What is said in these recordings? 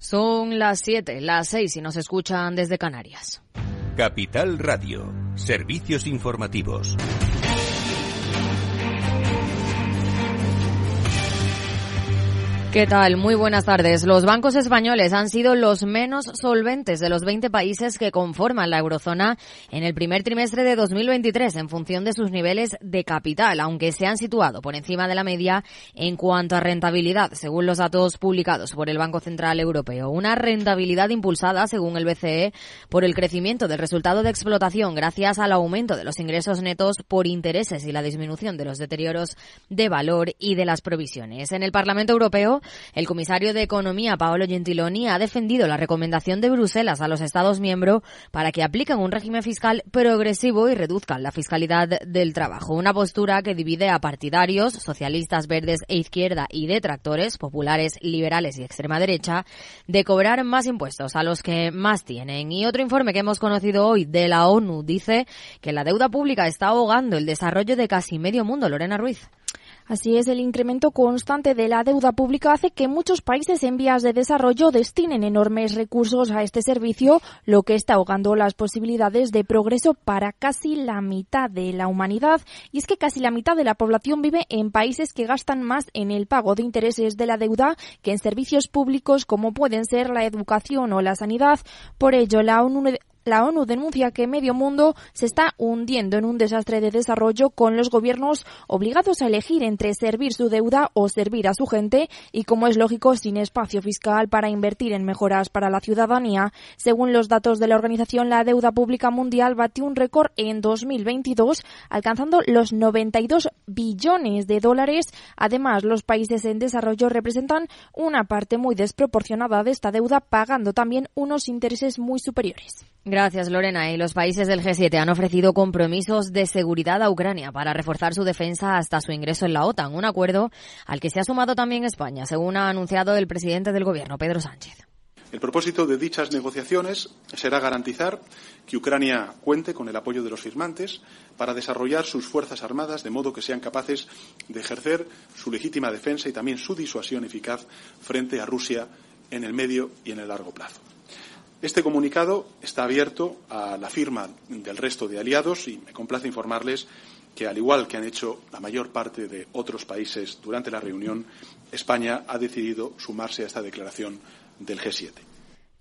Son las 7, las 6 y nos escuchan desde Canarias. Capital Radio, servicios informativos. ¿Qué tal? Muy buenas tardes. Los bancos españoles han sido los menos solventes de los 20 países que conforman la eurozona en el primer trimestre de 2023 en función de sus niveles de capital, aunque se han situado por encima de la media en cuanto a rentabilidad, según los datos publicados por el Banco Central Europeo. Una rentabilidad impulsada, según el BCE, por el crecimiento del resultado de explotación gracias al aumento de los ingresos netos por intereses y la disminución de los deterioros de valor y de las provisiones. En el Parlamento Europeo, el comisario de Economía, Paolo Gentiloni, ha defendido la recomendación de Bruselas a los Estados miembros para que apliquen un régimen fiscal progresivo y reduzcan la fiscalidad del trabajo. Una postura que divide a partidarios, socialistas, verdes e izquierda y detractores, populares, liberales y extrema derecha, de cobrar más impuestos a los que más tienen. Y otro informe que hemos conocido hoy de la ONU dice que la deuda pública está ahogando el desarrollo de casi medio mundo. Lorena Ruiz. Así es, el incremento constante de la deuda pública hace que muchos países en vías de desarrollo destinen enormes recursos a este servicio, lo que está ahogando las posibilidades de progreso para casi la mitad de la humanidad. Y es que casi la mitad de la población vive en países que gastan más en el pago de intereses de la deuda que en servicios públicos como pueden ser la educación o la sanidad. Por ello, la ONU la ONU denuncia que medio mundo se está hundiendo en un desastre de desarrollo con los gobiernos obligados a elegir entre servir su deuda o servir a su gente y, como es lógico, sin espacio fiscal para invertir en mejoras para la ciudadanía. Según los datos de la organización, la deuda pública mundial batió un récord en 2022, alcanzando los 92 billones de dólares. Además, los países en desarrollo representan una parte muy desproporcionada de esta deuda, pagando también unos intereses muy superiores. Gracias, Lorena. Y los países del G7 han ofrecido compromisos de seguridad a Ucrania para reforzar su defensa hasta su ingreso en la OTAN, un acuerdo al que se ha sumado también España, según ha anunciado el presidente del Gobierno, Pedro Sánchez. El propósito de dichas negociaciones será garantizar que Ucrania cuente con el apoyo de los firmantes para desarrollar sus fuerzas armadas de modo que sean capaces de ejercer su legítima defensa y también su disuasión eficaz frente a Rusia en el medio y en el largo plazo. Este comunicado está abierto a la firma del resto de aliados y me complace informarles que, al igual que han hecho la mayor parte de otros países durante la reunión, España ha decidido sumarse a esta declaración del G7.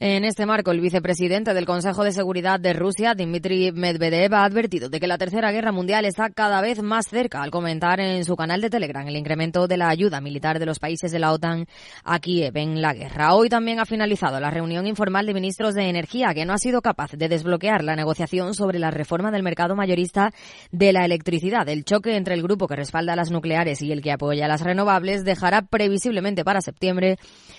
En este marco, el vicepresidente del Consejo de Seguridad de Rusia, Dmitry Medvedev, ha advertido de que la Tercera Guerra Mundial está cada vez más cerca al comentar en su canal de Telegram el incremento de la ayuda militar de los países de la OTAN a Kiev en la guerra. Hoy también ha finalizado la reunión informal de ministros de Energía, que no ha sido capaz de desbloquear la negociación sobre la reforma del mercado mayorista de la electricidad. El choque entre el grupo que respalda las nucleares y el que apoya las renovables dejará previsiblemente para septiembre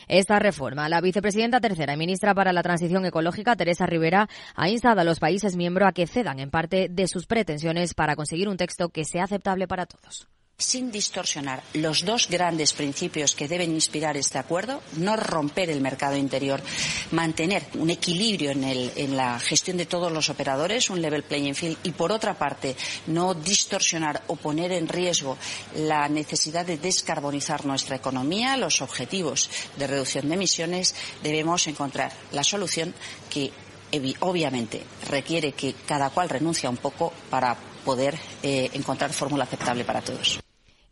esta reforma. La vicepresidenta tercera y ministra para la Transición Ecológica, Teresa Rivera, ha instado a los países miembros a que cedan en parte de sus pretensiones para conseguir un texto que sea aceptable para todos sin distorsionar los dos grandes principios que deben inspirar este acuerdo, no romper el mercado interior, mantener un equilibrio en, la gestión de todos los operadores, un level playing field, y por otra parte, no distorsionar o poner en riesgo la necesidad de descarbonizar nuestra economía, los objetivos de reducción de emisiones, debemos encontrar la solución que obviamente requiere que cada cual renuncie un poco para poder eh, encontrar fórmula aceptable para todos.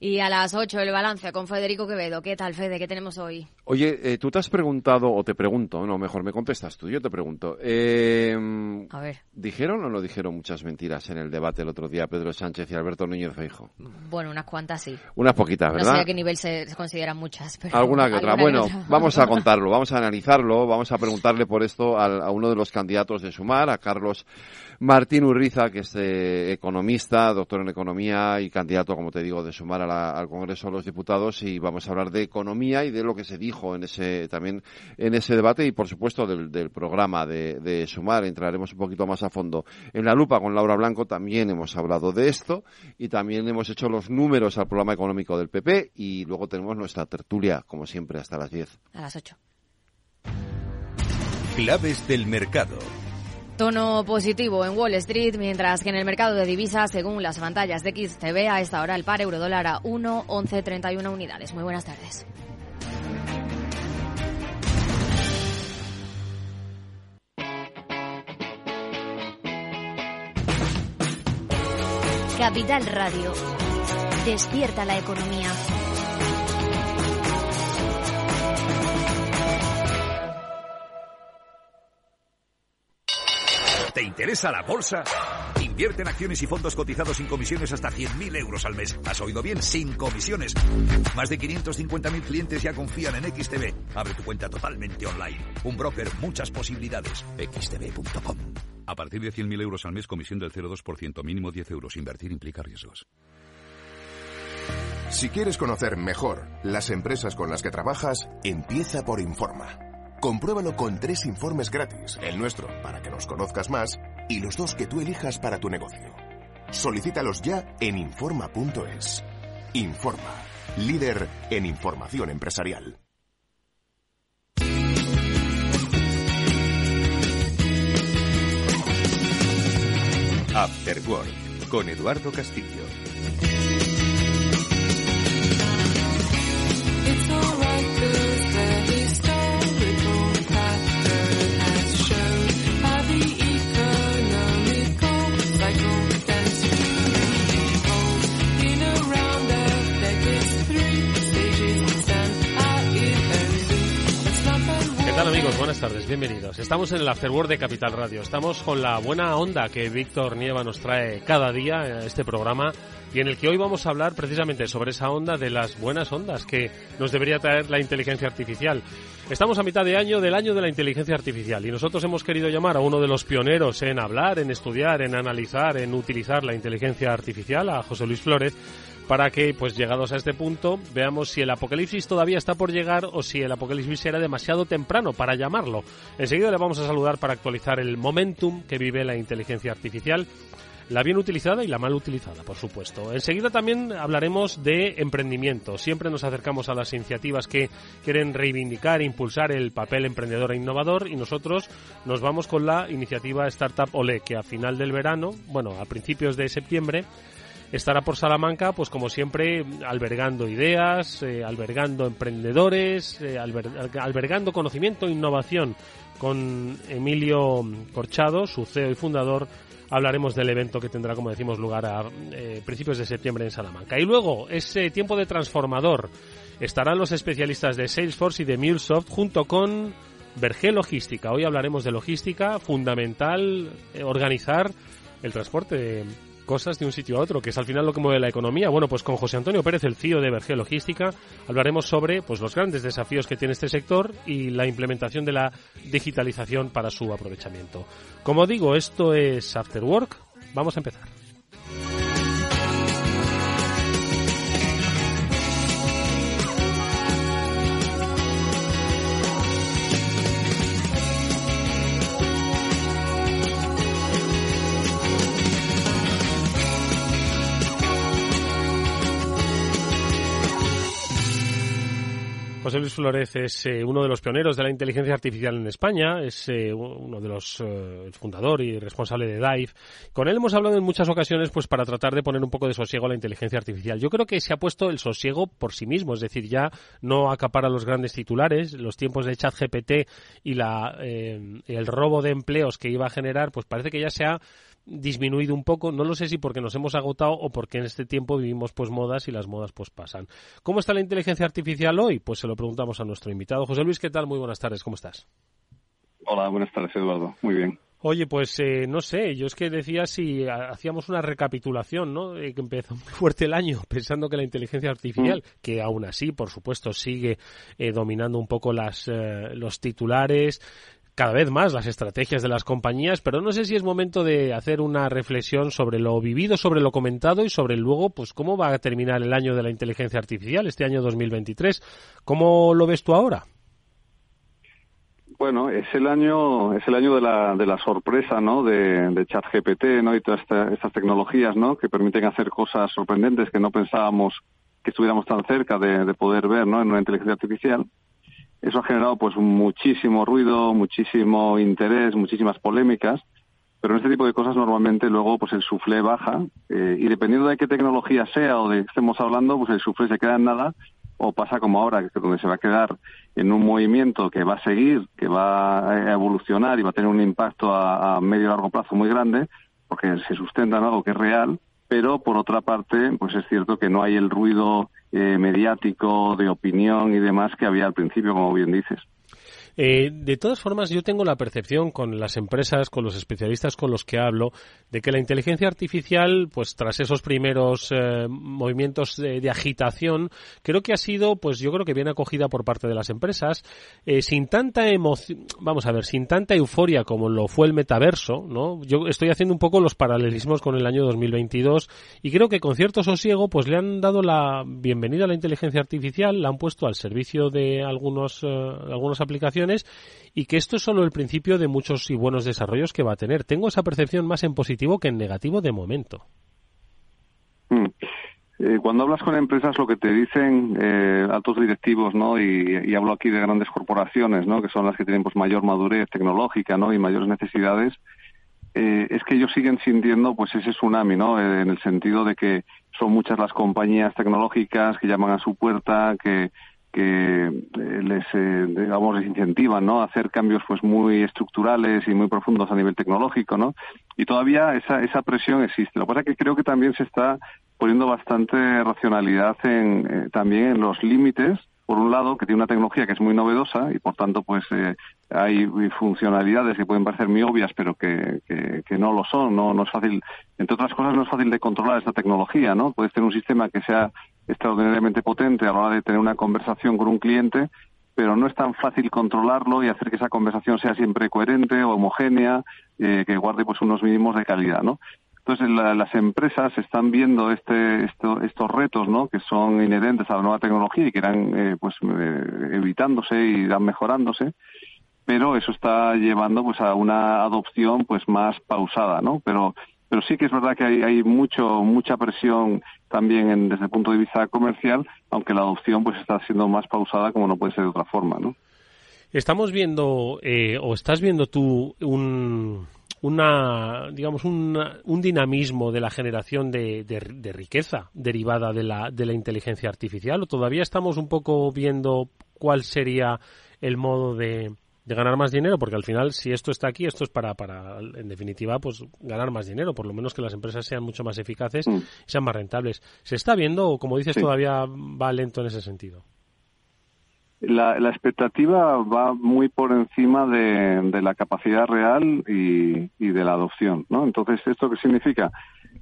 Y a las 8 el balance con Federico Quevedo. ¿Qué tal, Fede? ¿Qué tenemos hoy? Oye, eh, tú te has preguntado, o te pregunto, no, mejor me contestas tú, yo te pregunto. Eh, a ver. ¿Dijeron o no dijeron muchas mentiras en el debate el otro día Pedro Sánchez y Alberto Núñez Feijo? Bueno, unas cuantas sí. Unas poquitas, ¿verdad? No sé a qué nivel se, consideran muchas. Pero alguna que otra. Bueno, vamos a contarlo, vamos a analizarlo, vamos a preguntarle por esto a, uno de los candidatos de Sumar, a Carlos Martín Urriza, que es eh, economista, doctor en economía y candidato, como te digo, de Sumar al Congreso de los Diputados y vamos a hablar de economía y de lo que se dijo en ese también en ese debate y por supuesto del, programa de, Sumar. Entraremos un poquito más a fondo en la lupa con Laura Blanco. También hemos hablado de esto y también hemos hecho los números al programa económico del PP y luego tenemos nuestra tertulia, como siempre, hasta las 10. A las 8. Claves del mercado. Tono positivo en Wall Street, mientras que en el mercado de divisas, según las pantallas de XTV, a esta hora el par euro dólar a 1,1131 unidades. Muy buenas tardes. Capital Radio. Despierta la economía. ¿Te interesa la bolsa? Invierte en acciones y fondos cotizados sin comisiones hasta 100.000 euros al mes. ¿Has oído bien? Sin comisiones. Más de 550.000 clientes ya confían en XTB. Abre tu cuenta totalmente online. Un broker, muchas posibilidades. xtb.com. A partir de 100.000 euros al mes, comisión del 0,2%, mínimo 10 euros. Invertir implica riesgos. Si quieres conocer mejor las empresas con las que trabajas, empieza por Informa. Compruébalo con tres informes gratis, el nuestro para que nos conozcas más y los dos que tú elijas para tu negocio. Solicítalos ya en Informa.es. Informa, líder en información empresarial. After Work con Eduardo Castillo. Amigos? Buenas tardes, bienvenidos. Estamos en el Afterword de Capital Radio. Estamos con la buena onda que Víctor Nieva nos trae cada día a este programa y en el que hoy vamos a hablar precisamente sobre esa onda de las buenas ondas que nos debería traer la inteligencia artificial. Estamos a mitad de año del año de la inteligencia artificial y nosotros hemos querido llamar a uno de los pioneros en hablar, en estudiar, en analizar, en utilizar la inteligencia artificial, a José Luis Flores, para que, pues llegados a este punto, veamos si el apocalipsis todavía está por llegar o si el apocalipsis era demasiado temprano para llamarlo. Enseguida le vamos a saludar para actualizar el momentum que vive la inteligencia artificial la bien utilizada y la mal utilizada, por supuesto. Enseguida también hablaremos de emprendimiento. Siempre nos acercamos a las iniciativas que quieren reivindicar impulsar el papel emprendedor e innovador y nosotros nos vamos con la iniciativa Startup Ole, que a final del verano, bueno, a principios de septiembre, estará por Salamanca, pues como siempre, albergando ideas, eh, albergando emprendedores, eh, albergando conocimiento e innovación. Con Emilio Corchado, su CEO y fundador, hablaremos del evento que tendrá, como decimos, lugar a eh, principios de septiembre en Salamanca. Y luego, ese tiempo de transformador. Estarán los especialistas de Salesforce y de MuleSoft junto con Verge Logística. Hoy hablaremos de logística, fundamental organizar el transporte cosas de un sitio a otro, que es al final lo que mueve la economía. Bueno, pues con José Antonio Pérez, el CEO de Verge Logística, hablaremos sobre pues los grandes desafíos que tiene este sector y la implementación de la digitalización para su aprovechamiento. Como digo, esto es After Work. Vamos a empezar. José Luis Flores es eh, uno de los pioneros de la inteligencia artificial en España, es eh, uno de los eh, fundador y responsable de DIVE. Con él hemos hablado en muchas ocasiones pues para tratar de poner un poco de sosiego a la inteligencia artificial. Yo creo que se ha puesto el sosiego por sí mismo, es decir, ya no acapara los grandes titulares, los tiempos de ChatGPT y la, el robo de empleos que iba a generar, pues parece que ya se ha disminuido un poco, no lo sé si porque nos hemos agotado o porque en este tiempo vivimos pues modas y las modas pues pasan. ¿Cómo está la inteligencia artificial hoy? Pues se lo preguntamos a nuestro invitado. José Luis, ¿qué tal? Muy buenas tardes, ¿cómo estás? Hola, buenas tardes, Eduardo. Muy bien. Oye, pues eh, no sé, yo es que decía si hacíamos una recapitulación, ¿no? Eh, que empezó muy fuerte el año pensando que la inteligencia artificial, mm. que aún así, por supuesto, sigue eh, dominando un poco las, los titulares, cada vez más las estrategias de las compañías, pero no sé si es momento de hacer una reflexión sobre lo vivido, sobre lo comentado y sobre luego, pues, cómo va a terminar el año de la inteligencia artificial, este año 2023. ¿Cómo lo ves tú ahora? Bueno, es el año, es el año de la, de la sorpresa, ¿no? De, de ChatGPT, ¿no? Y todas estas tecnologías, ¿no? Que permiten hacer cosas sorprendentes que no pensábamos que estuviéramos tan cerca de, de poder ver, ¿no? En una inteligencia artificial. Eso ha generado pues muchísimo ruido, muchísimo interés, muchísimas polémicas, pero en este tipo de cosas normalmente luego pues el suflé baja eh, y dependiendo de qué tecnología sea o de qué estemos hablando, pues el suflé se queda en nada o pasa como ahora, que donde se va a quedar en un movimiento que va a seguir, que va a evolucionar y va a tener un impacto a, a medio y largo plazo muy grande, porque se sustenta en algo que es real, pero por otra parte, pues es cierto que no hay el ruido eh, mediático de opinión y demás que había al principio, como bien dices. Eh, de todas formas, yo tengo la percepción con las empresas, con los especialistas con los que hablo, de que la inteligencia artificial, pues tras esos primeros eh, movimientos de, agitación, creo que ha sido, pues yo creo que bien acogida por parte de las empresas, eh, sin tanta emoción, vamos a ver, sin tanta euforia como lo fue el metaverso, ¿no? Yo estoy haciendo un poco los paralelismos con el año 2022 y creo que con cierto sosiego, pues le han dado la bienvenida a la inteligencia artificial, la han puesto al servicio de algunos, algunas aplicaciones y que esto es solo el principio de muchos y buenos desarrollos que va a tener. Tengo esa percepción más en positivo que en negativo de momento. Mm. Eh, cuando hablas con empresas, lo que te dicen eh, altos directivos, ¿no? Y, hablo aquí de grandes corporaciones, ¿no? Que son las que tienen pues mayor madurez tecnológica, ¿no? Y mayores necesidades. Eh, es que ellos siguen sintiendo pues ese tsunami, ¿no? en el sentido de que son muchas las compañías tecnológicas que llaman a su puerta, que que eh, les eh, digamos les incentivan no a hacer cambios pues muy estructurales y muy profundos a nivel tecnológico no y todavía esa esa presión existe. Lo que pasa es que creo que también se está poniendo bastante racionalidad en eh, también en los límites por un lado que tiene una tecnología que es muy novedosa y por tanto pues hay funcionalidades que pueden parecer muy obvias pero que, que, que, no lo son no no es fácil entre otras cosas no es fácil de controlar esta tecnología no puedes tener un sistema que sea extraordinariamente potente a la hora de tener una conversación con un cliente, pero no es tan fácil controlarlo y hacer que esa conversación sea siempre coherente o homogénea, eh, que guarde pues unos mínimos de calidad, ¿no? Entonces las empresas están viendo este, estos retos, ¿no? Que son inherentes a la nueva tecnología y que irán eh, pues eh, evitándose y irán mejorándose, pero eso está llevando pues a una adopción pues más pausada, ¿no? Pero pero sí que es verdad que hay, hay mucho mucha presión también desde el punto de vista comercial, aunque la adopción pues está siendo más pausada como no puede ser de otra forma, ¿no? Estamos viendo eh, o estás viendo tú un una digamos un, un dinamismo de la generación de, de, riqueza derivada de la de la inteligencia artificial o todavía estamos un poco viendo cuál sería el modo de de ganar más dinero, porque al final, si esto está aquí, esto es para, para, en definitiva, pues ganar más dinero, por lo menos que las empresas sean mucho más eficaces mm. y sean más rentables. ¿Se está viendo o, como dices, todavía va lento en ese sentido? La, la expectativa va muy por encima de, de la capacidad real y, y, de la adopción, ¿no? Entonces, ¿esto qué significa?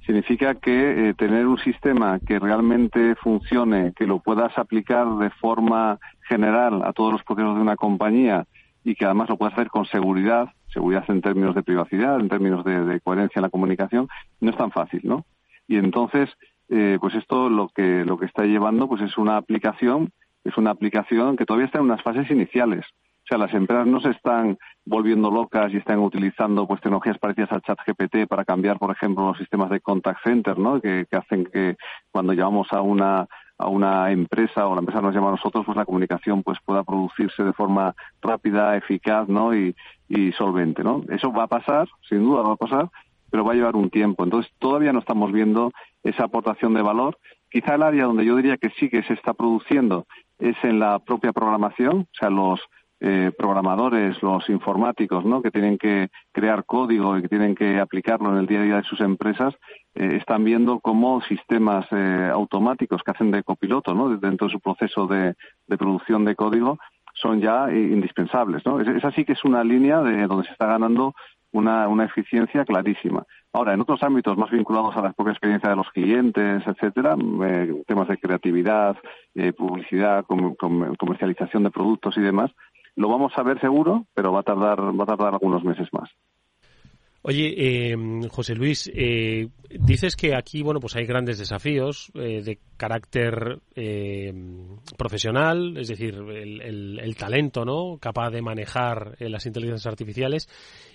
Significa que eh, tener un sistema que realmente funcione, que lo puedas aplicar de forma general a todos los procesos de una compañía y que además lo puedas hacer con seguridad, seguridad en términos de privacidad, en términos de, coherencia en la comunicación, no es tan fácil, ¿no? Y entonces, eh, pues esto lo que lo que está llevando, pues es una aplicación, es una aplicación que todavía está en unas fases iniciales. O sea, las empresas no se están volviendo locas y están utilizando pues tecnologías parecidas al chat GPT para cambiar, por ejemplo, los sistemas de contact center, ¿no? Que, que hacen que cuando llamamos a una a una empresa o la empresa nos llama a nosotros, pues la comunicación pues pueda producirse de forma rápida, eficaz, ¿no? Y, y solvente, ¿no? Eso va a pasar, sin duda va a pasar, pero va a llevar un tiempo. Entonces todavía no estamos viendo esa aportación de valor. Quizá el área donde yo diría que sí que se está produciendo es en la propia programación, o sea, los eh, programadores, los informáticos, ¿no? que tienen que crear código y que tienen que aplicarlo en el día a día de sus empresas, eh, están viendo cómo sistemas eh, automáticos que hacen de copiloto ¿no? dentro de su proceso de, producción de código son ya indispensables. ¿no? Es, así que es una línea de donde se está ganando una, una eficiencia clarísima. Ahora, en otros ámbitos más vinculados a la propia experiencia de los clientes, etcétera, temas de creatividad, publicidad, comercialización de productos y demás, lo vamos a ver seguro, pero va a tardar, va a tardar algunos meses más. Oye, eh, José Luis, eh, dices que aquí, bueno, pues hay grandes desafíos eh, de carácter eh, profesional, es decir, el, el, talento, ¿no? Capaz de manejar las inteligencias artificiales.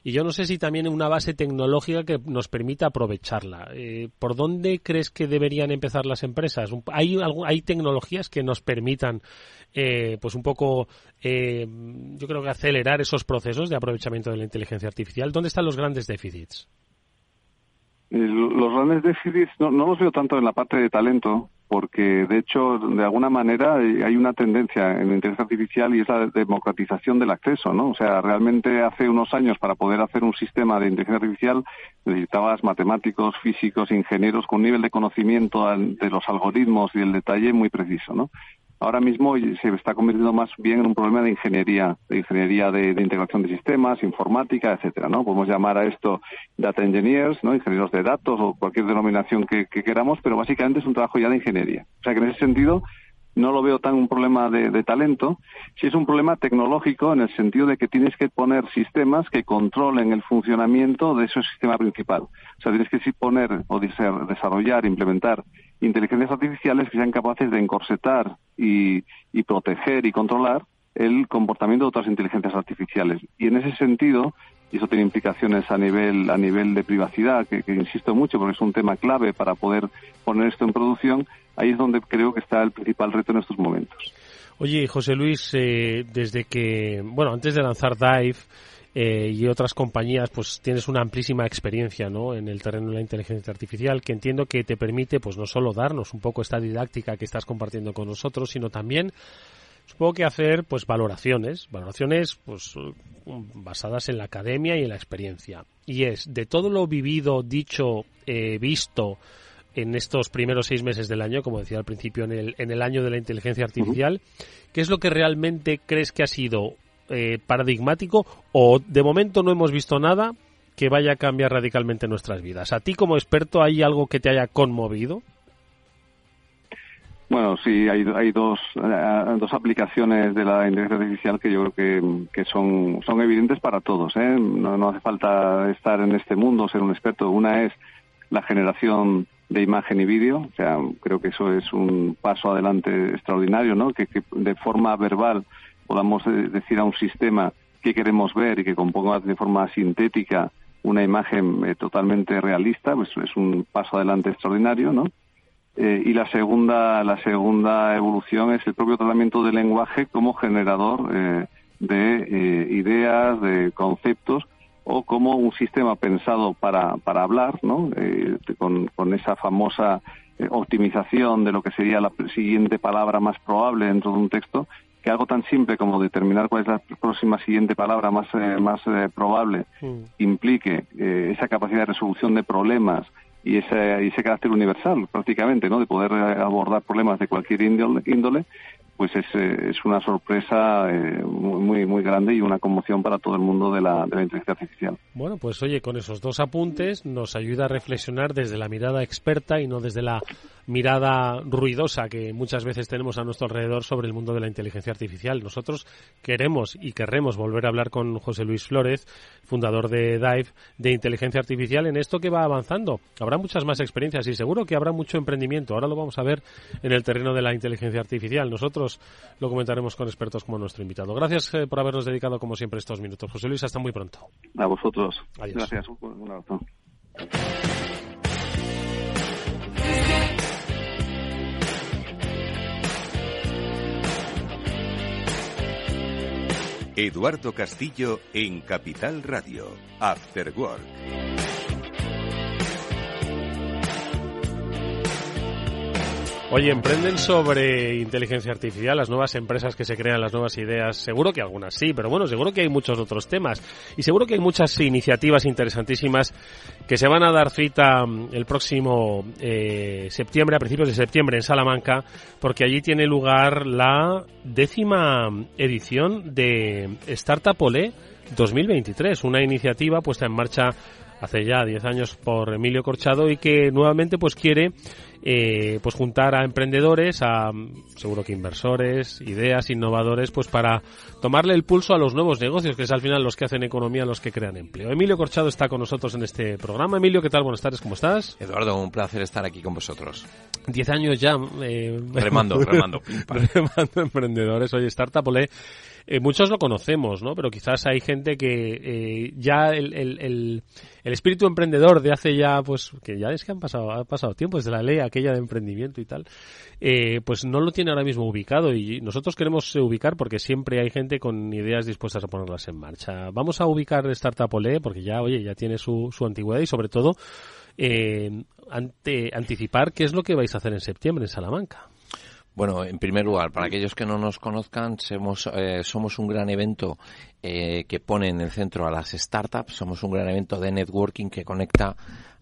Y yo no sé si también una base tecnológica que nos permita aprovecharla. ¿Por dónde crees que deberían empezar las empresas? ¿Hay, hay tecnologías que nos permitan, pues un poco, yo creo que acelerar esos procesos de aprovechamiento de la inteligencia artificial? ¿Dónde están los grandes déficits? Los grandes déficits no, los veo tanto en la parte de talento, porque de hecho, de alguna manera, hay una tendencia en la inteligencia artificial y es la democratización del acceso, ¿no? O sea, realmente hace unos años para poder hacer un sistema de inteligencia artificial necesitabas matemáticos, físicos, ingenieros con un nivel de conocimiento de los algoritmos y el detalle muy preciso, ¿no? Ahora mismo se está convirtiendo más bien en un problema de ingeniería, de ingeniería de, integración de sistemas, informática, etcétera, ¿no? Podemos llamar a esto data engineers, ¿no? Ingenieros de datos o cualquier denominación que, queramos, pero básicamente es un trabajo ya de ingeniería. O sea que en ese sentido no lo veo tan un problema de, de, talento, si es un problema tecnológico en el sentido de que tienes que poner sistemas que controlen el funcionamiento de ese sistema principal. O sea, tienes que poner o desarrollar, implementar inteligencias artificiales que sean capaces de encorsetar y, proteger y controlar el comportamiento de otras inteligencias artificiales. Y en ese sentido, y eso tiene implicaciones a nivel, a nivel de privacidad, que, insisto mucho porque es un tema clave para poder poner esto en producción, ahí es donde creo que está el principal reto en estos momentos. Oye, José Luis, eh, desde que, bueno, antes de lanzar Dive, eh, y otras compañías, pues tienes una amplísima experiencia ¿no? en el terreno de la inteligencia artificial que entiendo que te permite pues no solo darnos un poco esta didáctica que estás compartiendo con nosotros, sino también supongo que hacer pues valoraciones, valoraciones pues basadas en la academia y en la experiencia. Y es de todo lo vivido, dicho, eh, visto en estos primeros seis meses del año, como decía al principio, en el, en el año de la inteligencia artificial, ¿qué es lo que realmente crees que ha sido eh, paradigmático o de momento no hemos visto nada que vaya a cambiar radicalmente nuestras vidas. ¿A ti como experto hay algo que te haya conmovido? Bueno, sí, hay, hay dos, eh, dos aplicaciones de la inteligencia artificial que yo creo que, son, son evidentes para todos. ¿eh? No, no, hace falta estar en este mundo, ser un experto. Una es la generación de imagen y vídeo. O sea, creo que eso es un paso adelante extraordinario, ¿no? que de forma verbal podamos eh, decir a un sistema qué queremos ver y que componga de forma sintética una imagen eh, totalmente realista, pues es un paso adelante extraordinario, ¿no? Eh, y la segunda, la segunda evolución es el propio tratamiento del lenguaje como generador de ideas, de conceptos, o como un sistema pensado para, para hablar, ¿no? con, con esa famosa optimización de lo que sería la siguiente palabra más probable dentro de un texto, que algo tan simple como determinar cuál es la próxima siguiente palabra más, eh, más eh, probable mm. implique eh, esa capacidad de resolución de problemas y ese, carácter universal prácticamente, ¿no? De poder abordar problemas de cualquier índole, pues es, eh, es una sorpresa eh, muy, muy grande y una conmoción para todo el mundo de la, de la inteligencia artificial. Bueno, pues oye, con esos dos apuntes nos ayuda a reflexionar desde la mirada experta y no desde la mirada ruidosa que muchas veces tenemos a nuestro alrededor sobre el mundo de la inteligencia artificial. Nosotros queremos y querremos volver a hablar con José Luis Flores, fundador de DIVE, de inteligencia artificial, en esto que va avanzando. Muchas más experiencias y seguro que habrá mucho emprendimiento. Ahora lo vamos a ver en el terreno de la inteligencia artificial. Nosotros lo comentaremos con expertos como nuestro invitado. Gracias eh, por habernos dedicado, como siempre, estos minutos. José Luis, hasta muy pronto. A vosotros. Gracias. Un abrazo. Eduardo Castillo en Capital Radio, After Work. Oye, emprenden sobre inteligencia artificial, las nuevas empresas que se crean, las nuevas ideas. Seguro que algunas sí, pero bueno, seguro que hay muchos otros temas. Y seguro que hay muchas iniciativas interesantísimas que se van a dar cita mm, el próximo eh, septiembre, a principios de septiembre, en Salamanca, porque allí tiene lugar la décima edición de Startup Olé 2023, una iniciativa puesta en marcha hace ya 10 años por Emilio Corchado y que nuevamente pues quiere eh, pues juntar a emprendedores, a seguro que inversores, ideas, innovadores, pues para tomarle el pulso a los nuevos negocios, que es al final los que hacen economía, los que crean empleo. Emilio Corchado está con nosotros en este programa. Emilio, ¿qué tal? Buenas tardes, ¿cómo estás? Eduardo, un placer estar aquí con vosotros. Diez años ya. Eh, remando, remando. remando emprendedores. Oye, Startup Olé eh, muchos lo conocemos, ¿no? Pero quizás hay gente que eh, ya el, el, el, el, espíritu emprendedor de hace ya, pues, que ya es que han pasado, ha pasado tiempo desde la ley aquella de emprendimiento y tal, eh, pues no lo tiene ahora mismo ubicado y nosotros queremos ubicar porque siempre hay gente con ideas dispuestas a ponerlas en marcha. Vamos a ubicar Startup Ole porque ya, oye, ya tiene su, su antigüedad y sobre todo eh, ante, anticipar qué es lo que vais a hacer en septiembre en Salamanca. Bueno, en primer lugar, para aquellos que no nos conozcan, somos, eh, somos un gran evento eh, que pone en el centro a las startups, somos un gran evento de networking que conecta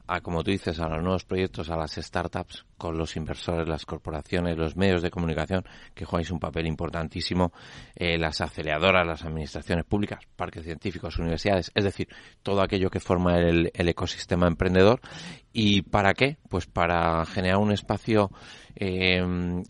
a, como tú dices, a los nuevos proyectos, a las startups, con los inversores, las corporaciones, los medios de comunicación, que jugáis un papel importantísimo, eh, las aceleradoras, las administraciones públicas, parques científicos, universidades, es decir, todo aquello que forma el, el ecosistema emprendedor. ¿Y para qué? Pues para generar un espacio eh,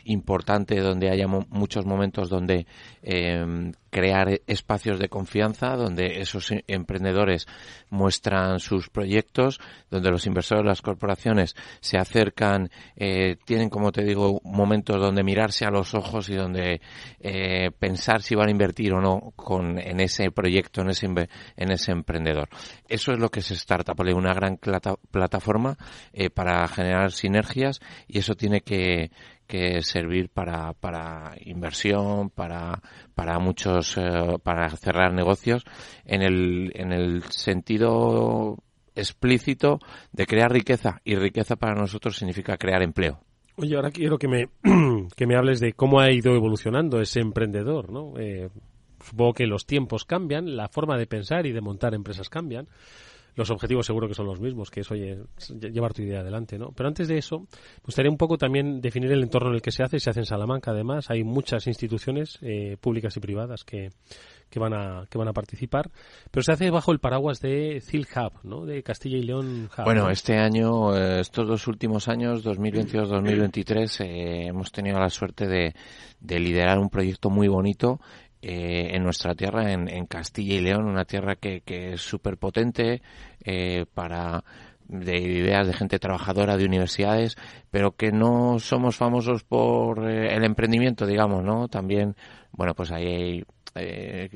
importante donde haya muchos momentos donde eh, crear espacios de confianza, donde esos emprendedores muestran sus proyectos, donde los inversores, las corporaciones se acercan, eh, tienen, como te digo, momentos donde mirarse a los ojos y donde eh, pensar si van a invertir o no con, en ese proyecto, en ese, en ese emprendedor. Eso es lo que es Startup, una gran plataforma eh, para generar sinergias y eso tiene que, que servir para, para inversión, para, para muchos, eh, para cerrar negocios en el, en el sentido explícito de crear riqueza y riqueza para nosotros significa crear empleo. Oye, ahora quiero que me, que me hables de cómo ha ido evolucionando ese emprendedor, ¿no? Eh, supongo que los tiempos cambian, la forma de pensar y de montar empresas cambian los objetivos seguro que son los mismos, que es, oye, llevar tu idea adelante, ¿no? Pero antes de eso, me gustaría un poco también definir el entorno en el que se hace. Se hace en Salamanca, además. Hay muchas instituciones eh, públicas y privadas que, que van a que van a participar, pero se hace bajo el paraguas de CIL Hub, ¿no? De Castilla y León Hub. Bueno, este año, eh, estos dos últimos años, 2022-2023, eh, hemos tenido la suerte de, de liderar un proyecto muy bonito eh, en nuestra tierra, en, en, Castilla y León, una tierra que, que es súper potente eh, para de ideas de gente trabajadora de universidades, pero que no somos famosos por eh, el emprendimiento, digamos, ¿no? También, bueno, pues ahí eh,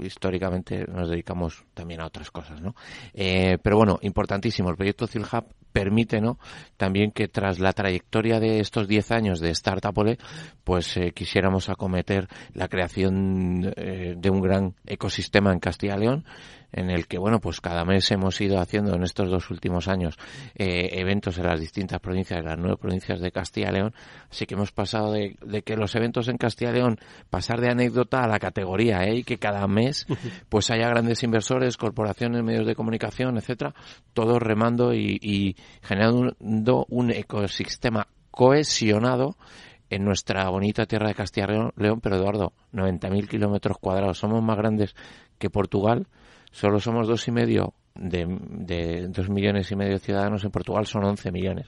históricamente nos dedicamos también a otras cosas, ¿no? Eh, pero bueno, importantísimo, el proyecto CILHub permite, ¿no? También que tras la trayectoria de estos 10 años de Startupole, pues eh, quisiéramos acometer la creación eh, de un gran ecosistema en Castilla y León, en el que, bueno, pues cada mes hemos ido haciendo en estos dos últimos años eh, eventos en las distintas provincias, en las nueve provincias de Castilla y León. Así que hemos pasado de, de, que los eventos en Castilla y León pasar de anécdota a la categoría, ¿eh? Y que cada mes pues haya grandes inversores, corporaciones, medios de comunicación, etcétera, todos remando y, y generando un ecosistema cohesionado en nuestra bonita tierra de Castilla y León, pero Eduardo, 90.000 kilómetros cuadrados. Somos más grandes que Portugal, solo somos dos y medio de, de dos millones y medio de ciudadanos en Portugal son 11 millones.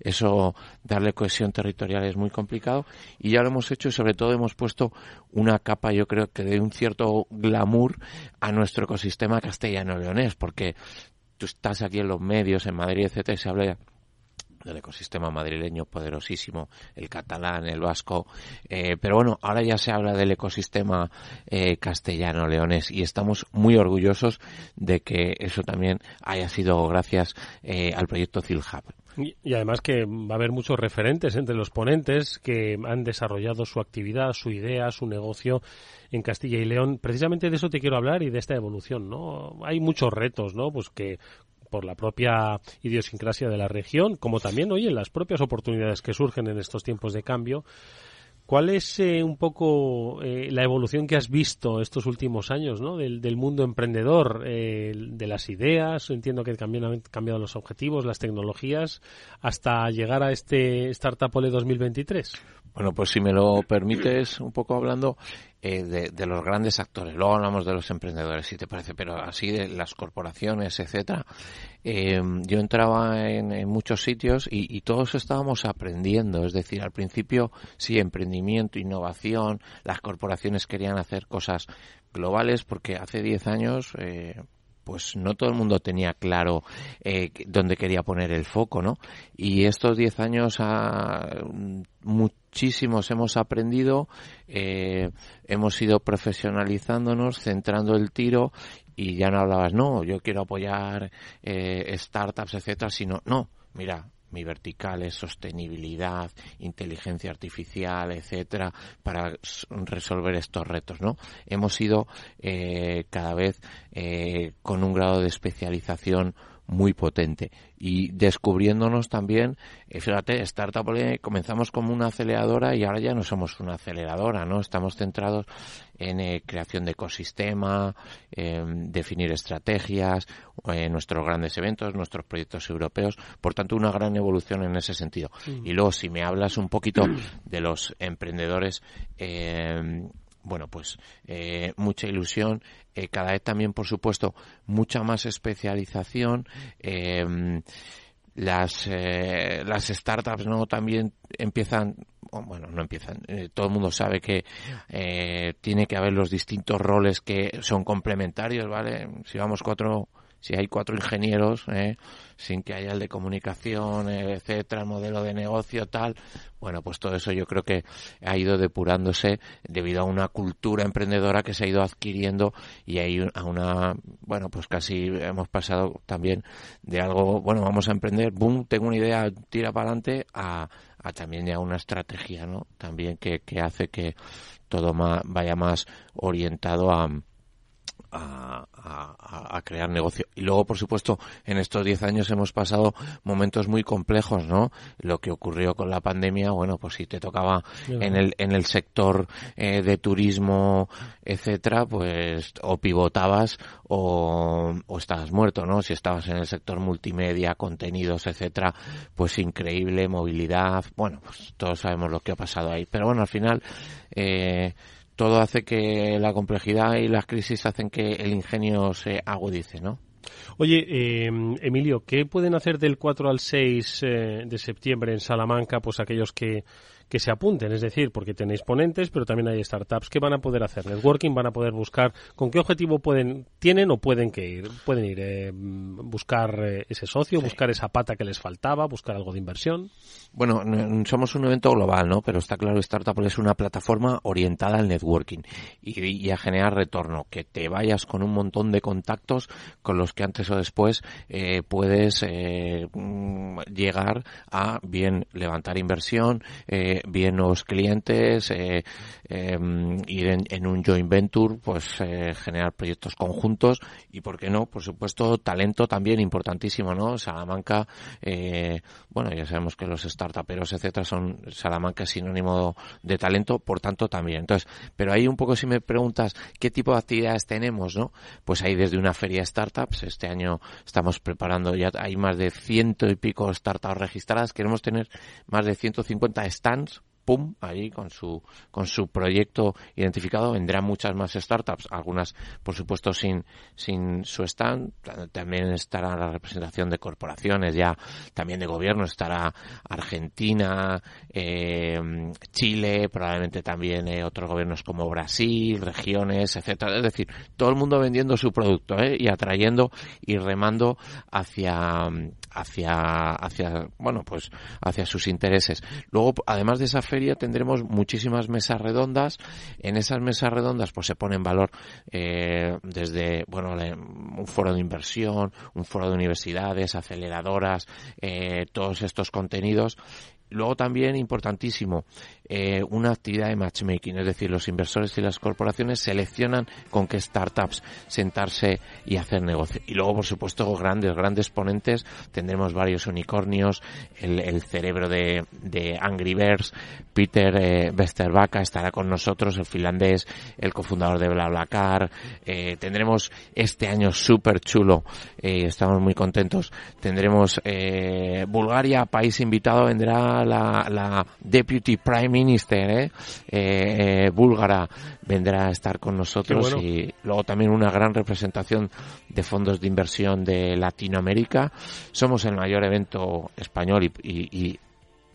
Eso, darle cohesión territorial es muy complicado y ya lo hemos hecho y sobre todo hemos puesto una capa, yo creo que de un cierto glamour a nuestro ecosistema castellano-leonés, porque tú estás aquí en los medios, en Madrid, etcétera, y se habla del ecosistema madrileño poderosísimo, el catalán, el vasco, eh, pero bueno, ahora ya se habla del ecosistema eh, castellano-leonés y estamos muy orgullosos de que eso también haya sido gracias eh, al proyecto CILHub. Y, y, además que va a haber muchos referentes entre los ponentes que han desarrollado su actividad, su idea, su negocio en Castilla y León. Precisamente de eso te quiero hablar y de esta evolución, ¿no? Hay muchos retos, ¿no? Pues que por la propia idiosincrasia de la región, como también, oye, las propias oportunidades que surgen en estos tiempos de cambio. ¿Cuál es eh, un poco eh, la evolución que has visto estos últimos años ¿no? del, del mundo emprendedor, eh, de las ideas? Entiendo que también han cambiado los objetivos, las tecnologías, hasta llegar a este Startup Ole 2023. Bueno, pues si me lo permites, un poco hablando eh, de, de, los grandes actores. Luego hablamos de los emprendedores, si te parece, pero así de las corporaciones, etcétera. Eh, yo entraba en, en muchos sitios y, y, todos estábamos aprendiendo. Es decir, al principio sí, emprendimiento, innovación. Las corporaciones querían hacer cosas globales porque hace 10 años. Eh, pues no todo el mundo tenía claro eh, dónde quería poner el foco, ¿no? Y estos 10 años muchísimos hemos aprendido, eh, hemos ido profesionalizándonos, centrando el tiro y ya no hablabas, no, yo quiero apoyar eh, startups, etcétera, sino, no, mira, mi vertical es sostenibilidad, inteligencia artificial, etcétera, para resolver estos retos, ¿no? Hemos ido eh, cada vez eh, con un grado de especialización muy potente y descubriéndonos también, eh, fíjate, Startup comenzamos como una aceleradora y ahora ya no somos una aceleradora, ¿no? Estamos centrados en eh, creación de ecosistema, en definir estrategias, en nuestros grandes eventos, nuestros proyectos europeos, por tanto una gran evolución en ese sentido. Y luego si me hablas un poquito de los emprendedores, eh, bueno, pues eh, mucha ilusión, eh, cada vez también, por supuesto, mucha más especialización. Eh, las, las startups no también empiezan bueno no empiezan todo el mundo sabe que tiene que haber los distintos roles que son complementarios vale si vamos cuatro si hay cuatro ingenieros, eh, sin que haya el de comunicación, etcétera, el modelo de negocio, tal, bueno, pues todo eso yo creo que ha ido depurándose debido a una cultura emprendedora que se ha ido adquiriendo y hay a una, bueno, pues casi hemos pasado también de algo, bueno, vamos a emprender, boom, tengo una idea, tira para adelante, a, a también ya una estrategia, ¿no? También que, que hace que todo vaya más orientado a, a, a, crear negocio. Y luego, por supuesto, en estos 10 años hemos pasado momentos muy complejos, ¿no? Lo que ocurrió con la pandemia, bueno, pues si te tocaba en el, en el sector eh, de turismo, etcétera, pues o pivotabas o, o estabas muerto, ¿no? Si estabas en el sector multimedia, contenidos, etcétera, pues increíble movilidad. Bueno, pues todos sabemos lo que ha pasado ahí. Pero bueno, al final, eh, todo hace que la complejidad y las crisis hacen que el ingenio se agudice, ¿no? Oye, eh, Emilio, ¿qué pueden hacer del 4 al 6 eh, de septiembre en Salamanca? Pues aquellos que que se apunten, es decir, porque tenéis ponentes, pero también hay startups que van a poder hacer networking, van a poder buscar con qué objetivo pueden tienen o pueden que ir, pueden ir eh, buscar eh, ese socio, buscar esa pata que les faltaba, buscar algo de inversión. Bueno, somos un evento global, ¿no? Pero está claro que Startup es una plataforma orientada al networking y, a generar retorno, que te vayas con un montón de contactos con los que antes o después eh, puedes mm, llegar a bien levantar inversión, eh, bien nuevos clientes, eh, em, ir en, un joint venture, pues eh, generar proyectos conjuntos y, ¿por qué no? Por supuesto, talento también importantísimo, ¿no? Salamanca, eh, bueno, ya sabemos que los startuperos, etcétera, son Salamanca sinónimo de talento, por tanto también. Entonces, pero ahí un poco si me preguntas qué tipo de actividades tenemos, ¿no? Pues hay desde una feria startups, este año estamos preparando, ya hay más de ciento y pico startups registradas, queremos tener más de 150 stands pum, ahí con su, con su proyecto identificado. Vendrán muchas más startups, algunas, por supuesto, sin, sin su stand. También estará la representación de corporaciones, ya también de gobierno, estará Argentina, eh, Chile, probablemente también eh, otros gobiernos como Brasil, regiones, etcétera. Es decir, todo el mundo vendiendo su producto ¿eh? y atrayendo y remando hacia, hacia, hacia, bueno, pues hacia sus intereses. Luego, además de esa feria, tendremos muchísimas mesas redondas. En esas mesas redondas, pues se pone en valor eh, desde, bueno, un foro de inversión, un foro de universidades, aceleradoras, eh, todos estos contenidos Luego también importantísimo, eh, una actividad de matchmaking, es decir, los inversores y las corporaciones seleccionan con qué startups sentarse y hacer negocio. Y luego, por supuesto, grandes, grandes ponentes, tendremos varios unicornios, el, cerebro de, Angry Birds, Peter eh, estará con nosotros, el finlandés, el cofundador de BlaBlaCar, eh, tendremos este año súper chulo, eh, estamos muy contentos, tendremos eh, Bulgaria, país invitado, vendrá la, Deputy Prime Minister ¿eh? Eh, eh, búlgara vendrá a estar con nosotros y luego también una gran representación de fondos de inversión de Latinoamérica. Somos el mayor evento español y,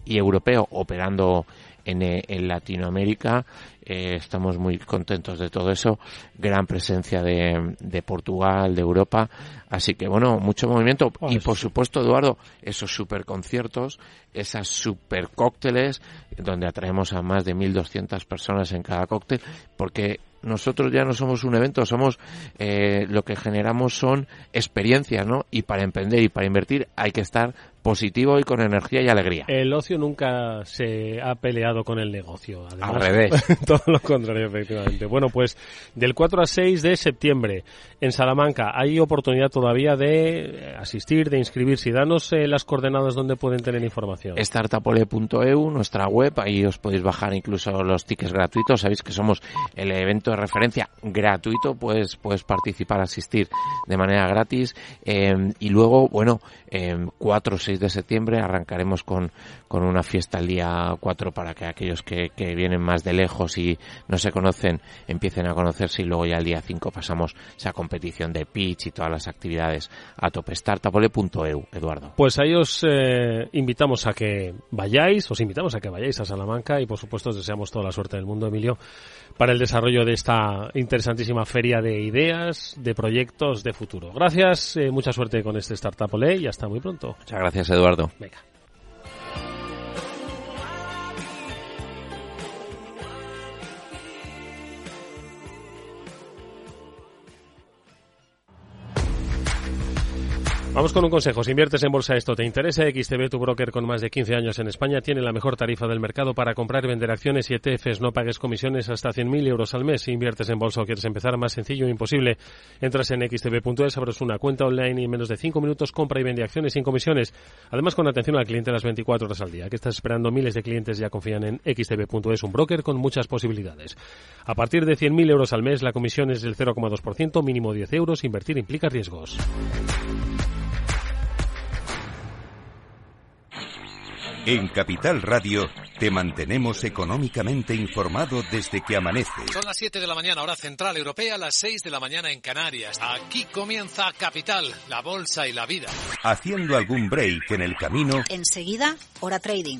y europeo operando en, en Latinoamérica. Eh, estamos muy contentos de todo eso. Gran presencia de, de Portugal, de Europa. Así que bueno, mucho movimiento. y por supuesto, Eduardo, esos super conciertos, esas super cócteles, donde atraemos a más de 1.200 personas en cada cóctel, porque nosotros ya no somos un evento, somos eh, lo que generamos son experiencias, ¿no? Y para emprender y para invertir hay que estar positivo y con energía y alegría. El ocio nunca se ha peleado con el negocio. Al revés. todo lo contrario, efectivamente. Bueno, pues del 4 a 6 de septiembre en Salamanca hay oportunidad todavía de asistir, de inscribirse. Danos eh, las coordenadas donde pueden tener información. Startapole.eu, nuestra web, ahí os podéis bajar incluso los tickets gratuitos. Sabéis que somos el evento de referencia gratuito, pues puedes participar, asistir de manera gratis. Eh, y luego, bueno, eh, 4 o 6 de septiembre arrancaremos con, con una fiesta el día 4 para que aquellos que, que, vienen más de lejos y no se conocen empiecen a conocerse y luego ya el día 5 pasamos esa competición de pitch y todas las actividades a tope startupole.eu, Eduardo. Pues ahí os eh, invitamos a que vayáis, os invitamos a que vayáis a Salamanca y por supuesto os deseamos toda la suerte del mundo, Emilio, para el desarrollo de esta interesantísima feria de ideas, de proyectos, de futuro. Gracias, eh, mucha suerte con este Startup Ole y hasta muy pronto. Muchas gracias, Eduardo. Vamos con un consejo. Si inviertes en bolsa, esto te interesa. XTB, tu broker con más de 15 años en España, tiene la mejor tarifa del mercado para comprar y vender acciones y ETFs. No pagues comisiones hasta 100.000 euros al mes. Si inviertes en bolsa o quieres empezar, más sencillo e imposible. Entras en xtb.es, abres una cuenta online y en menos de 5 minutos compra y vende acciones sin comisiones. Además, con atención al cliente las 24 horas al día. ¿Qué estás esperando? Miles de clientes ya confían en xtb.es, un broker con muchas posibilidades. A partir de 100.000 euros al mes, la comisión es del 0,2%, mínimo 10 euros. Invertir implica riesgos. En Capital Radio te mantenemos económicamente informado desde que amanece. Son las 7 de la mañana, hora central europea, las 6 de la mañana en Canarias. Aquí comienza Capital, la bolsa y la vida. Haciendo algún break en el camino. Enseguida, hora trading,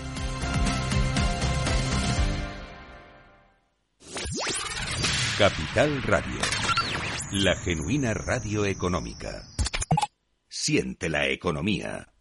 Capital Radio. La genuina radio económica. Siente la economía.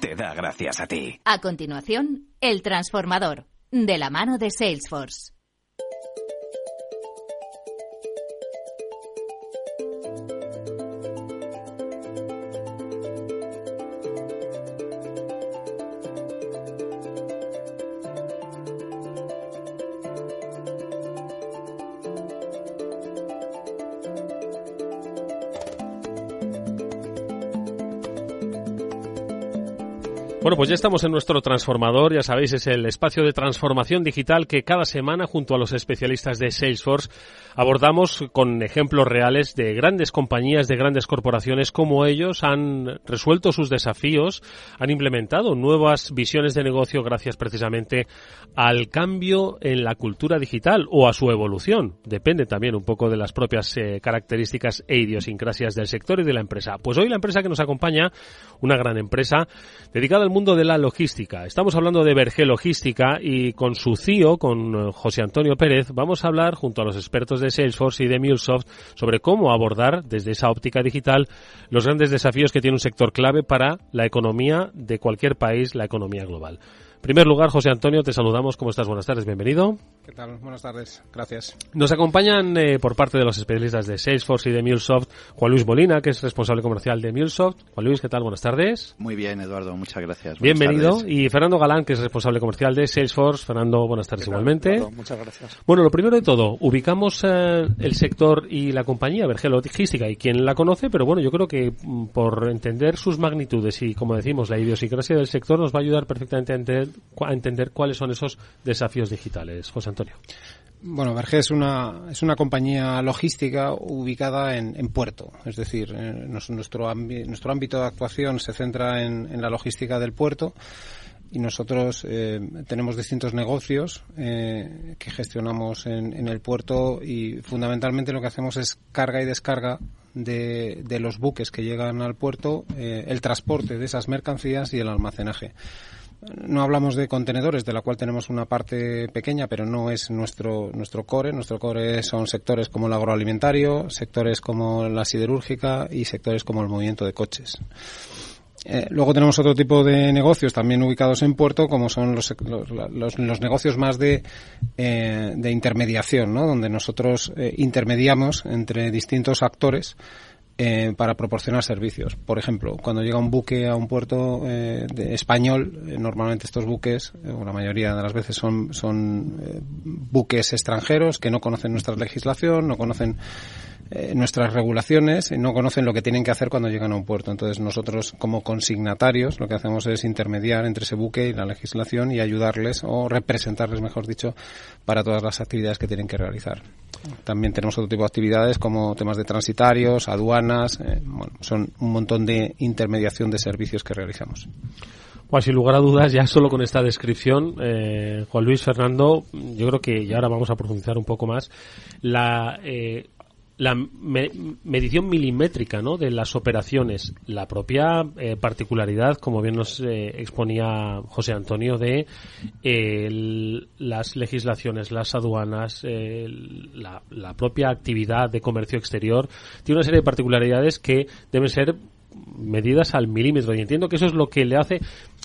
Te da gracias a ti. A continuación, El Transformador, de la mano de Salesforce. Bueno, pues ya estamos en nuestro transformador, ya sabéis, es el espacio de transformación digital que cada semana, junto a los especialistas de Salesforce, abordamos con ejemplos reales de grandes compañías, de grandes corporaciones, cómo ellos han resuelto sus desafíos, han implementado nuevas visiones de negocio gracias precisamente al cambio en la cultura digital o a su evolución. Depende también un poco de las propias eh, características e idiosincrasias del sector y de la empresa. Pues hoy la empresa que nos acompaña, una gran empresa dedicada al mundo de la logística. Estamos hablando de Berge Logística y con su CIO, con eh, José Antonio Pérez, vamos a hablar junto a los expertos de Salesforce y de MuleSoft sobre cómo abordar desde esa óptica digital los grandes desafíos que tiene un sector clave para la economía de cualquier país, la economía global. Primer lugar, José Antonio, te saludamos. ¿Cómo estás? Buenas tardes, bienvenido. ¿Qué tal? Buenas tardes, gracias. Nos acompañan eh, por parte de los especialistas de Salesforce y de MuleSoft Juan Luis Molina, que es responsable comercial de MuleSoft. Juan Luis, ¿qué tal? Buenas tardes. Muy bien, Eduardo, muchas gracias. Buenas Bienvenido. Tardes. Y Fernando Galán, que es responsable comercial de Salesforce. Fernando, buenas tardes igualmente. Eduardo, muchas gracias. Bueno, lo primero de todo, ubicamos eh, el sector y la compañía Vergel Logística y quien la conoce, pero bueno, yo creo que mm, por entender sus magnitudes y, como decimos, la idiosincrasia del sector nos va a ayudar perfectamente a entender, a entender cuáles son esos desafíos digitales. José Antonio. Bueno, Verge es una, es una compañía logística ubicada en, en puerto, es decir, nuestro, nuestro ámbito de actuación se centra en, la logística del puerto y nosotros eh, tenemos distintos negocios eh, que gestionamos en, en, el puerto y fundamentalmente lo que hacemos es carga y descarga de, de los buques que llegan al puerto, eh, el transporte de esas mercancías y el almacenaje. No hablamos de contenedores, de la cual tenemos una parte pequeña, pero no es nuestro, nuestro core. Nuestro core son sectores como el agroalimentario, sectores como la siderúrgica y sectores como el movimiento de coches. Eh, luego tenemos otro tipo de negocios también ubicados en puerto, como son los, los, los negocios más de, eh, de intermediación, ¿no? donde nosotros eh, intermediamos entre distintos actores eh, para proporcionar servicios. Por ejemplo, cuando llega un buque a un puerto eh, de español, eh, normalmente estos buques, eh, la mayoría de las veces son, son buques extranjeros que no conocen nuestra legislación, no conocen nuestras regulaciones, no conocen lo que tienen que hacer cuando llegan a un puerto. Entonces nosotros como consignatarios lo que hacemos es intermediar entre ese buque y la legislación y ayudarles o representarles, mejor dicho, para todas las actividades que tienen que realizar. También tenemos otro tipo de actividades como temas de transitarios, aduanas, eh, bueno, son un montón de intermediación de servicios que realizamos. Pues sin lugar a dudas, ya solo con esta descripción, eh, Juan Luis Fernando, yo creo que ya ahora vamos a profundizar un poco más, la eh, la medición milimétrica ¿no? de las operaciones, la propia eh, particularidad, como bien nos eh, exponía José Antonio, de las legislaciones, las aduanas, la, la, propia actividad de comercio exterior, tiene una serie de particularidades que deben ser medidas al milímetro y entiendo que eso es lo que le hace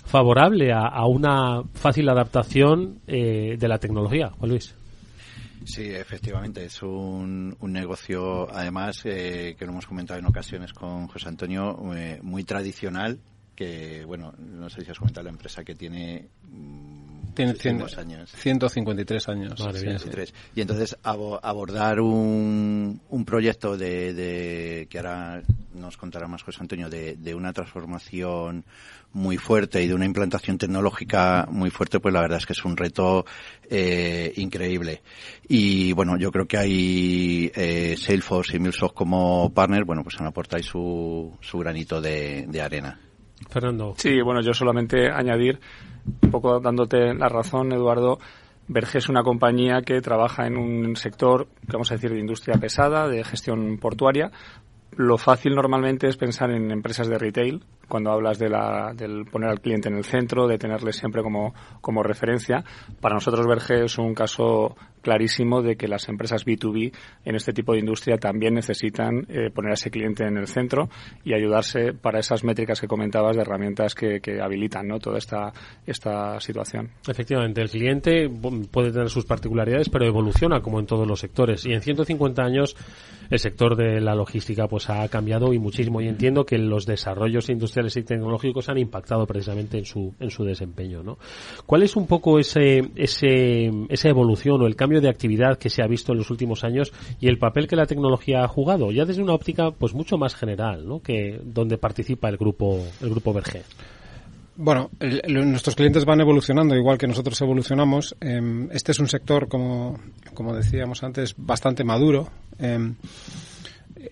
favorable a, a una fácil adaptación eh, de la tecnología. Juan Luis. Sí, efectivamente, es un, un negocio, además, eh, que lo hemos comentado en ocasiones con José Antonio, eh, muy tradicional, que, bueno, no sé si has comentado la empresa que tiene... Tiene cien, años. 153 años. Madre 153. Y entonces abordar un, un proyecto de, de, que ahora nos contará más José Antonio, de, de una transformación muy fuerte y de una implantación tecnológica muy fuerte, pues la verdad es que es un reto eh, increíble. Y bueno, yo creo que hay eh, Salesforce y MuleSoft como partner, bueno, pues han aportado su, su granito de, de arena. Fernando. Sí, bueno, yo solamente añadir, un poco dándote la razón, Eduardo, Verge es una compañía que trabaja en un sector, vamos a decir, de industria pesada, de gestión portuaria. Lo fácil normalmente es pensar en empresas de retail, cuando hablas de la, del poner al cliente en el centro, de tenerle siempre como, como referencia. Para nosotros Verge es un caso clarísimo de que las empresas B2B en este tipo de industria también necesitan eh, poner a ese cliente en el centro y ayudarse para esas métricas que comentabas de herramientas que, que habilitan ¿no? toda esta, esta situación. Efectivamente, el cliente puede tener sus particularidades, pero evoluciona como en todos los sectores. Y en 150 años el sector de la logística pues ha cambiado y muchísimo. Y entiendo que los desarrollos industriales y tecnológicos han impactado precisamente en su, en su desempeño. ¿no? ¿Cuál es un poco ese, ese, esa evolución o el cambio de actividad que se ha visto en los últimos años y el papel que la tecnología ha jugado, ya desde una óptica pues mucho más general, ¿no? que donde participa el grupo el grupo Verge. Bueno, nuestros clientes van evolucionando igual que nosotros evolucionamos. Eh, este es un sector, como, como decíamos antes, bastante maduro, eh,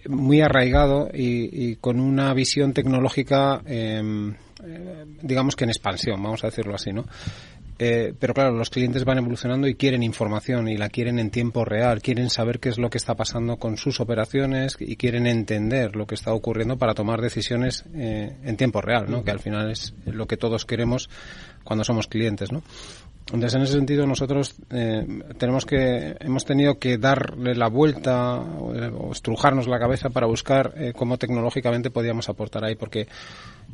muy arraigado y, con una visión tecnológica, eh, digamos que en expansión, vamos a decirlo así, ¿no? Eh, pero claro, los clientes van evolucionando y quieren información y la quieren en tiempo real, quieren saber qué es lo que está pasando con sus operaciones y quieren entender lo que está ocurriendo para tomar decisiones eh, en tiempo real, ¿no? Que al final es lo que todos queremos cuando somos clientes, ¿no? Entonces, en ese sentido, nosotros eh, tenemos que, hemos tenido que darle la vuelta o, o estrujarnos la cabeza para buscar eh, cómo tecnológicamente podíamos aportar ahí, porque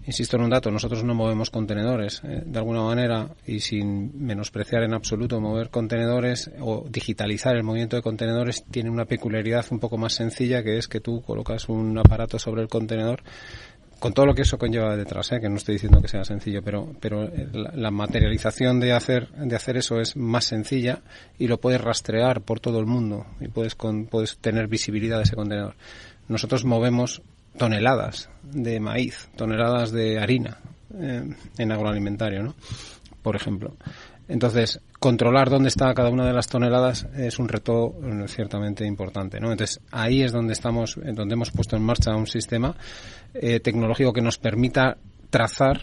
insisto en un dato, nosotros no movemos contenedores eh, de alguna manera y sin menospreciar en absoluto mover contenedores o digitalizar el movimiento de contenedores tiene una peculiaridad un poco más sencilla que es que tú colocas un aparato sobre el contenedor con todo lo que eso conlleva detrás, ¿eh? que no estoy diciendo que sea sencillo, pero, pero eh, la, materialización de hacer, de hacer eso es más sencilla y lo puedes rastrear por todo el mundo y puedes, con, puedes tener visibilidad de ese contenedor. Nosotros movemos toneladas de maíz, toneladas de harina eh, en agroalimentario, ¿no? Por ejemplo. Entonces, controlar dónde está cada una de las toneladas es un reto eh, ciertamente importante, ¿no? Entonces, ahí es donde estamos, donde hemos puesto en marcha un sistema eh, tecnológico que nos permita trazar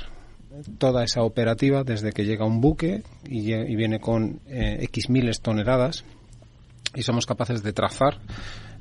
toda esa operativa desde que llega un buque y, y viene con X miles toneladas y somos capaces de trazar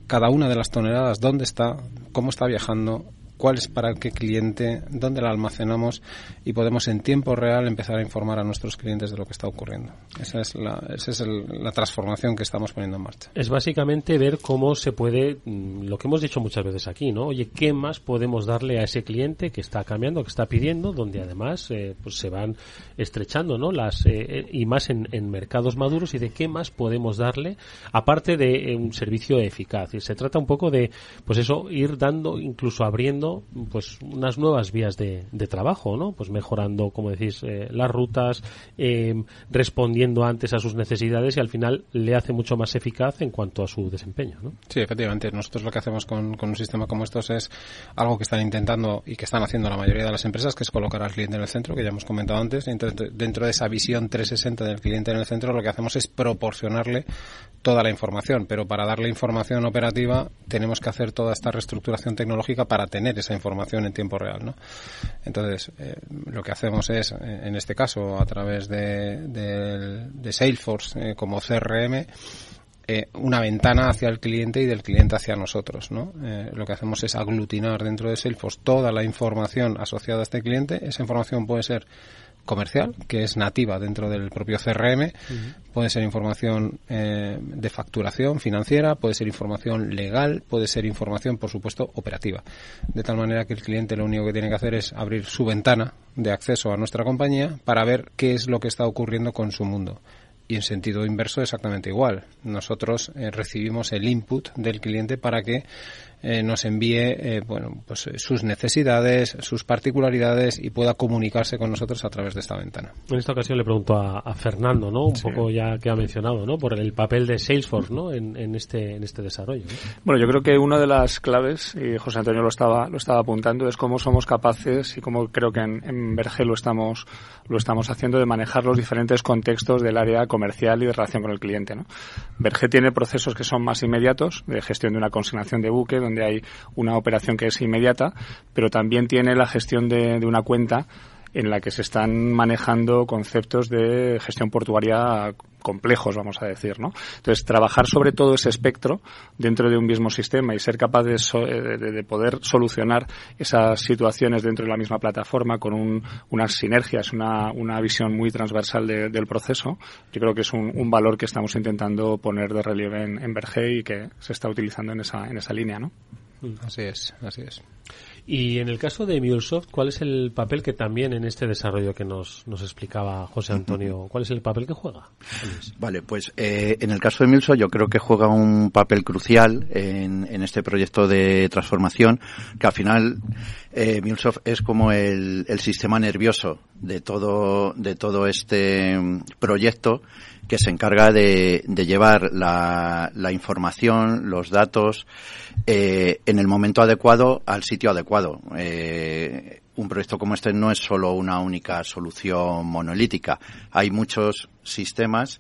cada una de las toneladas, dónde está, cómo está viajando, cuál es para qué cliente, dónde la almacenamos y podemos en tiempo real empezar a informar a nuestros clientes de lo que está ocurriendo. Esa es la, esa es la transformación que estamos poniendo en marcha. Es básicamente ver cómo se puede, mm, lo que hemos dicho muchas veces aquí, ¿no? Oye, ¿qué más podemos darle a ese cliente que está cambiando, que está pidiendo, donde además eh, pues se van estrechando, ¿no? Las, eh, eh, y más en, en, mercados maduros y de qué más podemos darle, aparte de un servicio eficaz. Y se trata un poco de, pues eso, ir dando, incluso abriendo pues unas nuevas vías de, trabajo, ¿no? Pues mejorando, como decís, eh, las rutas, eh, respondiendo antes a sus necesidades y al final le hace mucho más eficaz en cuanto a su desempeño, ¿no? Sí, efectivamente. Nosotros lo que hacemos con, un sistema como estos es algo que están intentando y que están haciendo la mayoría de las empresas, que es colocar al cliente en el centro, que ya hemos comentado antes. dentro de esa visión 360 del cliente en el centro, lo que hacemos es proporcionarle toda la información, pero para darle información operativa tenemos que hacer toda esta reestructuración tecnológica para tener esa información en tiempo real, ¿no? Entonces, eh, lo que hacemos es, eh, en este caso, a través de, Salesforce eh, como CRM, una ventana hacia el cliente y del cliente hacia nosotros, ¿no? lo que hacemos es aglutinar dentro de Salesforce toda la información asociada a este cliente. Esa información puede ser comercial, que es nativa dentro del propio CRM. Puede ser información eh, de facturación financiera, puede ser información legal, puede ser información, por supuesto, operativa. De tal manera que el cliente lo único que tiene que hacer es abrir su ventana de acceso a nuestra compañía para ver qué es lo que está ocurriendo con su mundo y en sentido inverso exactamente igual. Nosotros eh, recibimos el input del cliente para que eh, nos envíe eh, bueno, pues, sus necesidades, sus particularidades y pueda comunicarse con nosotros a través de esta ventana. En esta ocasión le pregunto a, Fernando, ¿no? Un poco ya que ha mencionado, ¿no? Por el papel de Salesforce, ¿no? En, en este en este desarrollo. Bueno, yo creo que una de las claves y José Antonio lo estaba lo estaba apuntando es cómo somos capaces y cómo creo que en, en Berge lo estamos lo estamos haciendo de manejar los diferentes contextos del área comercial y de relación con el cliente, ¿no? Berge tiene procesos que son más inmediatos de gestión de una consignación de buque donde hay una operación que es inmediata, pero también tiene la gestión de, una cuenta en la que se están manejando conceptos de gestión portuaria complejos, vamos a decir, ¿no? Entonces, trabajar sobre todo ese espectro dentro de un mismo sistema y ser capaz de, poder solucionar esas situaciones dentro de la misma plataforma con unas sinergias, una, visión muy transversal del proceso, yo creo que es un, valor que estamos intentando poner de relieve en, en y que se está utilizando en esa, en esa línea, ¿no? Así es, así es. Y en el caso de MuleSoft, ¿cuál es el papel que también en este desarrollo que nos, nos explicaba José Antonio, cuál es el papel que juega? Vale, pues eh, en el caso de MuleSoft yo creo que juega un papel crucial en, en este proyecto de transformación, que al final eh, MuleSoft es como el, el sistema nervioso de todo, de todo este mm, proyecto que se encarga de, de llevar la, la, información, los datos, eh, en el momento adecuado al sitio adecuado. Eh, un proyecto como este no es solo una única solución monolítica. Hay muchos sistemas,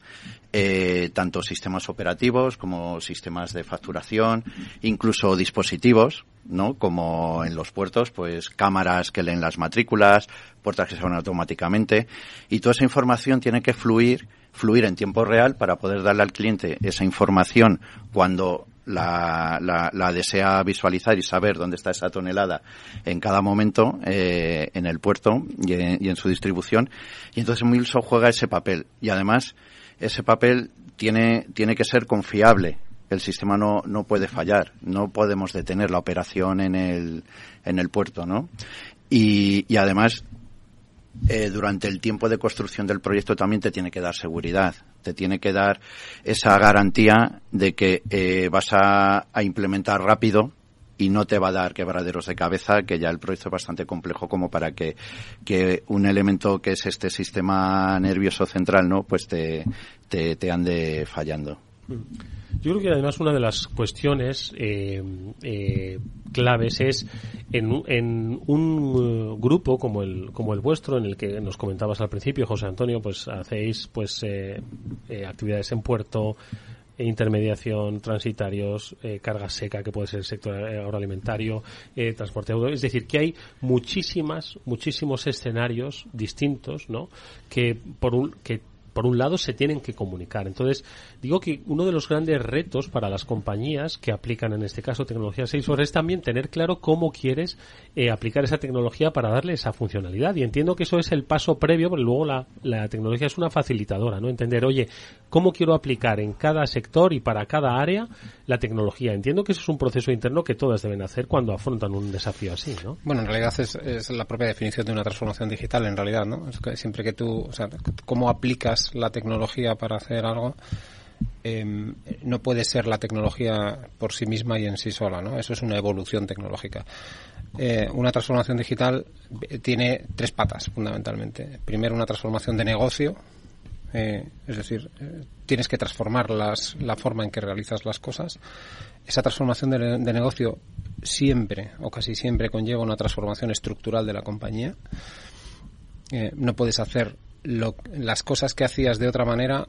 eh, tanto sistemas operativos como sistemas de facturación, incluso dispositivos, ¿no? Como en los puertos, pues cámaras que leen las matrículas, puertas que se abren automáticamente, y toda esa información tiene que fluir fluir en tiempo real para poder darle al cliente esa información cuando la, la, desea visualizar y saber dónde está esa tonelada en cada momento eh, en el puerto y en, su distribución. Y entonces Milso juega ese papel. Y además, ese papel tiene, tiene que ser confiable. El sistema no, no puede fallar. No podemos detener la operación en el, en el puerto, ¿no? y, y además eh, durante el tiempo de construcción del proyecto también te tiene que dar seguridad, te tiene que dar esa garantía de que eh, vas a, implementar rápido y no te va a dar quebraderos de cabeza, que ya el proyecto es bastante complejo como para que, que un elemento que es este sistema nervioso central, ¿no? Pues te, te ande fallando. Yo creo que además una de las cuestiones eh, eh, claves es en, en un uh, grupo como el como el vuestro, en el que nos comentabas al principio, José Antonio, pues hacéis pues eh, eh actividades en puerto, intermediación, transitarios, eh, carga seca, que puede ser el sector agroalimentario, eh, transporte auto. Es decir, que hay muchísimas, muchísimos escenarios distintos, ¿no? Que por un, que por un lado se tienen que comunicar. Entonces, digo que uno de los grandes retos para las compañías que aplican en este caso tecnología Salesforce es también tener claro cómo quieres eh, aplicar esa tecnología para darle esa funcionalidad. Y entiendo que eso es el paso previo, porque luego la, la tecnología es una facilitadora, ¿no? Entender, oye, cómo quiero aplicar en cada sector y para cada área la tecnología. Entiendo que eso es un proceso interno que todas deben hacer cuando afrontan un desafío así, ¿no? Bueno, en realidad es, es la propia definición de una transformación digital, en realidad, ¿no? Siempre que tú, o sea, cómo aplicas la tecnología para hacer algo, eh, no puede ser la tecnología por sí misma y en sí sola, ¿no? Eso es una evolución tecnológica. Eh, una transformación digital tiene tres patas, fundamentalmente. Primero, una transformación de negocio, eh, es decir, eh, tienes que transformar las, la forma en que realizas las cosas. Esa transformación de, negocio siempre o casi siempre conlleva una transformación estructural de la compañía. Eh, no puedes hacer lo, las cosas que hacías de otra manera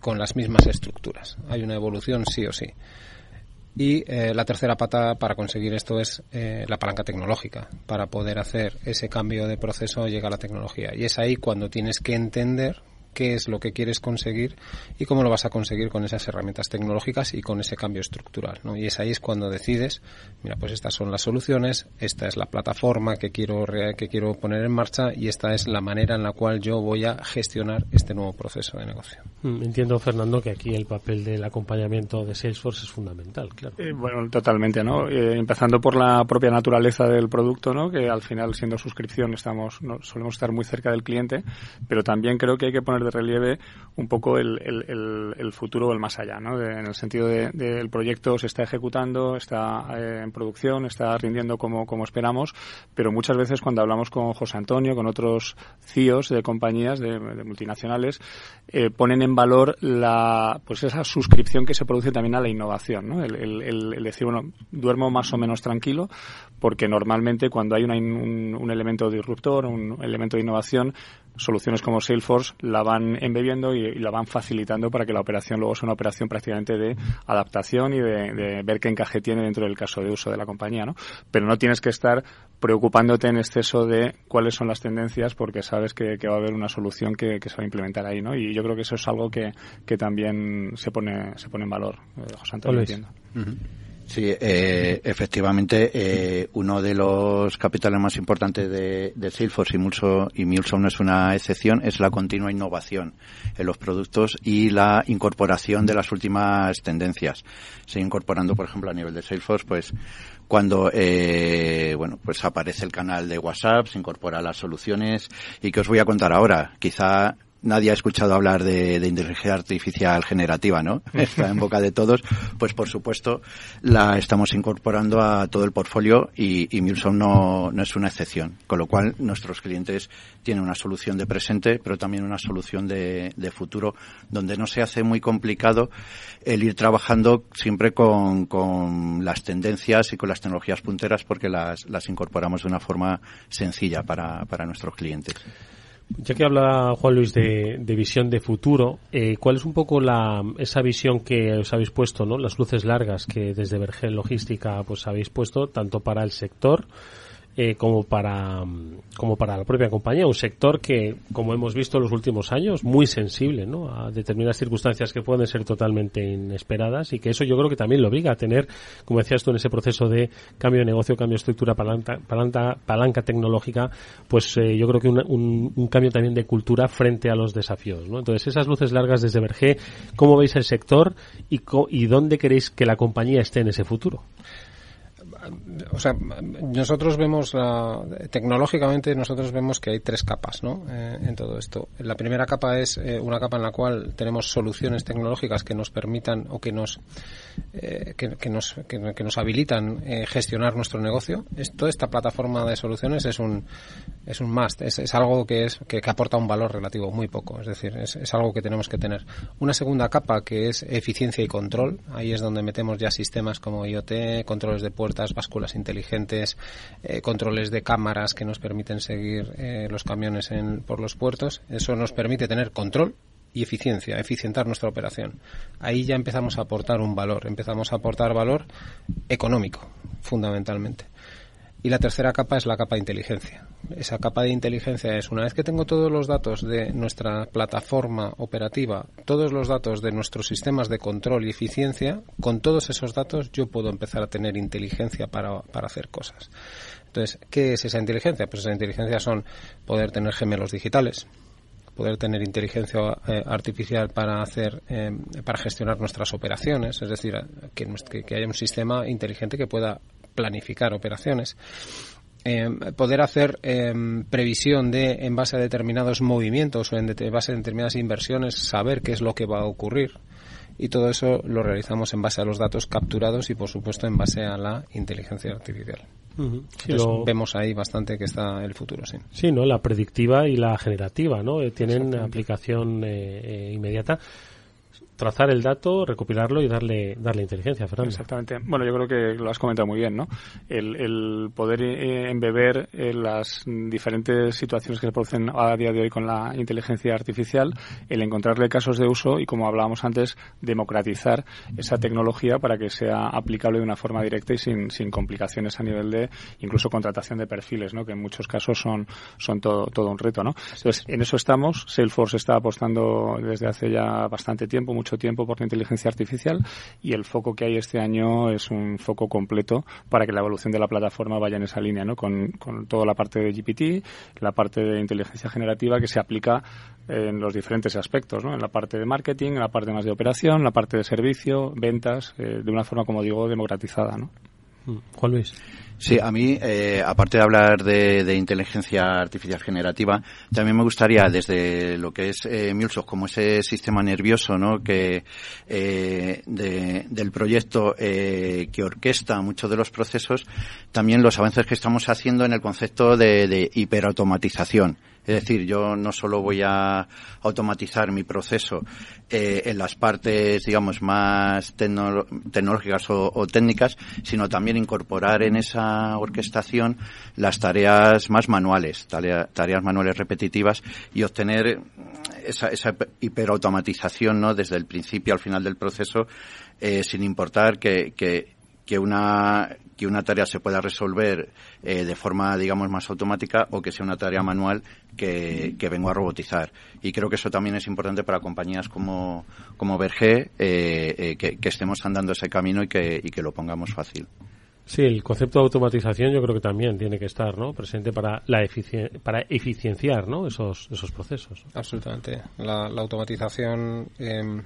con las mismas estructuras. Hay una evolución sí o sí. Y eh, la tercera pata para conseguir esto es eh, la palanca tecnológica. Para poder hacer ese cambio de proceso llega la tecnología. Y es ahí cuando tienes que entender qué es lo que quieres conseguir y cómo lo vas a conseguir con esas herramientas tecnológicas y con ese cambio estructural. ¿no? Y es ahí es cuando decides, mira, pues estas son las soluciones, esta es la plataforma que quiero, que quiero poner en marcha y esta es la manera en la cual yo voy a gestionar este nuevo proceso de negocio. Mm, entiendo, Fernando, que aquí el papel del acompañamiento de Salesforce es fundamental, claro. Eh, bueno, totalmente, ¿no? Eh, empezando por la propia naturaleza del producto, ¿no? Que al final, siendo suscripción, estamos, no, solemos estar muy cerca del cliente, pero también creo que hay que poner de relieve un poco el, el, futuro o el más allá, ¿no? De, en el sentido del de, de proyecto se está ejecutando, está eh, en producción, está rindiendo como, como esperamos, pero muchas veces cuando hablamos con José Antonio, con otros CIOs de compañías, de, multinacionales, eh, ponen en valor la, pues esa suscripción que se produce también a la innovación, ¿no? El, decir, bueno, duermo más o menos tranquilo, porque normalmente cuando hay una, un, un elemento disruptor, un elemento de innovación, soluciones como Salesforce la van embebiendo y, y, la van facilitando para que la operación luego sea una operación prácticamente de adaptación y de, de, ver qué encaje tiene dentro del caso de uso de la compañía, ¿no? Pero no tienes que estar preocupándote en exceso de cuáles son las tendencias porque sabes que, que va a haber una solución que, que, se va a implementar ahí, ¿no? Y yo creo que eso es algo que, que también se pone, se pone en valor, eh, José Antonio, entiendo. Uh -huh. Sí, eh, efectivamente, eh, uno de los capitales más importantes de, de Salesforce y Mulso, y Mulson no es una excepción, es la continua innovación en los productos y la incorporación de las últimas tendencias. Se incorporando, por ejemplo, a nivel de Salesforce, pues cuando eh, bueno pues aparece el canal de WhatsApp, se incorpora las soluciones y que os voy a contar ahora. Quizá nadie ha escuchado hablar de, de, inteligencia artificial generativa, ¿no? Está en boca de todos. Pues por supuesto la estamos incorporando a todo el portfolio y, y Milson no, no es una excepción. Con lo cual nuestros clientes tienen una solución de presente, pero también una solución de, de futuro, donde no se hace muy complicado el ir trabajando siempre con, con las tendencias y con las tecnologías punteras porque las, las incorporamos de una forma sencilla para, para nuestros clientes. Ya que habla Juan Luis de, de visión de futuro, eh, ¿cuál es un poco la, esa visión que os habéis puesto, ¿no? las luces largas que desde Vergel Logística pues habéis puesto tanto para el sector eh, como para como para la propia compañía un sector que como hemos visto en los últimos años muy sensible ¿no? a determinadas circunstancias que pueden ser totalmente inesperadas y que eso yo creo que también lo obliga a tener como decías tú en ese proceso de cambio de negocio cambio de estructura palanca palanca, palanca tecnológica pues eh, yo creo que un, un, cambio también de cultura frente a los desafíos ¿no? entonces esas luces largas desde Verge ¿cómo veis el sector y, y dónde queréis que la compañía esté en ese futuro? O sea, nosotros vemos la, tecnológicamente nosotros vemos que hay tres capas, ¿no? Eh, en todo esto. La primera capa es eh, una capa en la cual tenemos soluciones tecnológicas que nos permitan o que nos eh, que, nos que, nos habilitan gestionar nuestro negocio. Esto, esta plataforma de soluciones es un es un must, es, es algo que es que, aporta un valor relativo muy poco, es decir, es, es algo que tenemos que tener. Una segunda capa que es eficiencia y control. Ahí es donde metemos ya sistemas como IoT, controles de puertas, básculas inteligentes, eh, controles de cámaras que nos permiten seguir eh, los camiones en, por los puertos. Eso nos permite tener control y eficiencia, eficientar nuestra operación. Ahí ya empezamos a aportar un valor, empezamos a aportar valor económico, fundamentalmente. Y la tercera capa es la capa de inteligencia. Esa capa de inteligencia es una vez que tengo todos los datos de nuestra plataforma operativa, todos los datos de nuestros sistemas de control y eficiencia, con todos esos datos yo puedo empezar a tener inteligencia para, para hacer cosas. Entonces, ¿qué es esa inteligencia? Pues esa inteligencia son poder tener gemelos digitales, poder tener inteligencia eh, artificial para hacer eh, para gestionar nuestras operaciones es decir que, que, haya un sistema inteligente que pueda planificar operaciones. Eh, poder hacer eh, previsión de en base a determinados movimientos o en base a determinadas inversiones saber qué es lo que va a ocurrir y todo eso lo realizamos en base a los datos capturados y por supuesto en base a la inteligencia artificial. vemos ahí bastante que está el futuro, sí. Sí, ¿no? La predictiva y la generativa, ¿no? Eh, tienen aplicación inmediata trazar el dato, recopilarlo y darle darle inteligencia, Fernando. Exactamente. Bueno, yo creo que lo has comentado muy bien, ¿no? El, poder eh, embeber en las diferentes situaciones que se producen a día de hoy con la inteligencia artificial, el encontrarle casos de uso y, como hablábamos antes, democratizar esa tecnología para que sea aplicable de una forma directa y sin, sin complicaciones a nivel de incluso contratación de perfiles, ¿no? Que en muchos casos son, son todo, todo un reto, ¿no? Entonces, en eso estamos. Salesforce está apostando desde hace ya bastante tiempo, mucho tiempo por la inteligencia artificial y el foco que hay este año es un foco completo para que la evolución de la plataforma vaya en esa línea, ¿no? Con, con toda la parte de GPT, la parte de inteligencia generativa que se aplica en los diferentes aspectos, ¿no? En la parte de marketing, en la parte más de operación, en la parte de servicio, ventas, eh, de una forma, como digo, democratizada, ¿no? Mm. Juan Luis. Sí, a mí, eh, aparte de hablar de, inteligencia artificial generativa, también me gustaría, desde lo que es eh, MuleSoft, como ese sistema nervioso, ¿no? Que, eh, del proyecto eh, que orquesta muchos de los procesos, también los avances que estamos haciendo en el concepto de, de hiperautomatización es decir, yo no solo voy a automatizar mi proceso eh, en las partes, digamos, más tecnológicas o, técnicas, sino también incorporar en esa orquestación las tareas más manuales, tareas manuales repetitivas y obtener esa, esa hiperautomatización, ¿no? Desde el principio al final del proceso, eh, sin importar que, que, que una que una tarea se pueda resolver eh, de forma, digamos, más automática o que sea una tarea manual que, que vengo a robotizar. Y creo que eso también es importante para compañías como, como Berger, eh, eh, que, que, estemos andando ese camino y que, y que lo pongamos fácil. Sí, el concepto de automatización yo creo que también tiene que estar ¿no? presente para, la para eficienciar ¿no? esos, esos procesos. Absolutamente. La, la automatización em,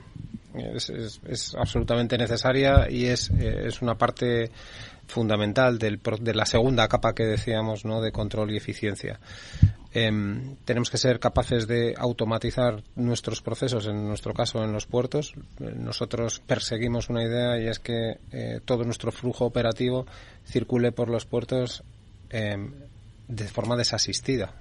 es, es, absolutamente necesaria y es, es una parte fundamental del, de la segunda capa que decíamos, ¿no? De control y eficiencia. Em, tenemos que ser capaces de automatizar nuestros procesos, en nuestro caso en los puertos. Nosotros perseguimos una idea y es que eh, todo nuestro flujo operativo circule por los puertos em, de forma desasistida.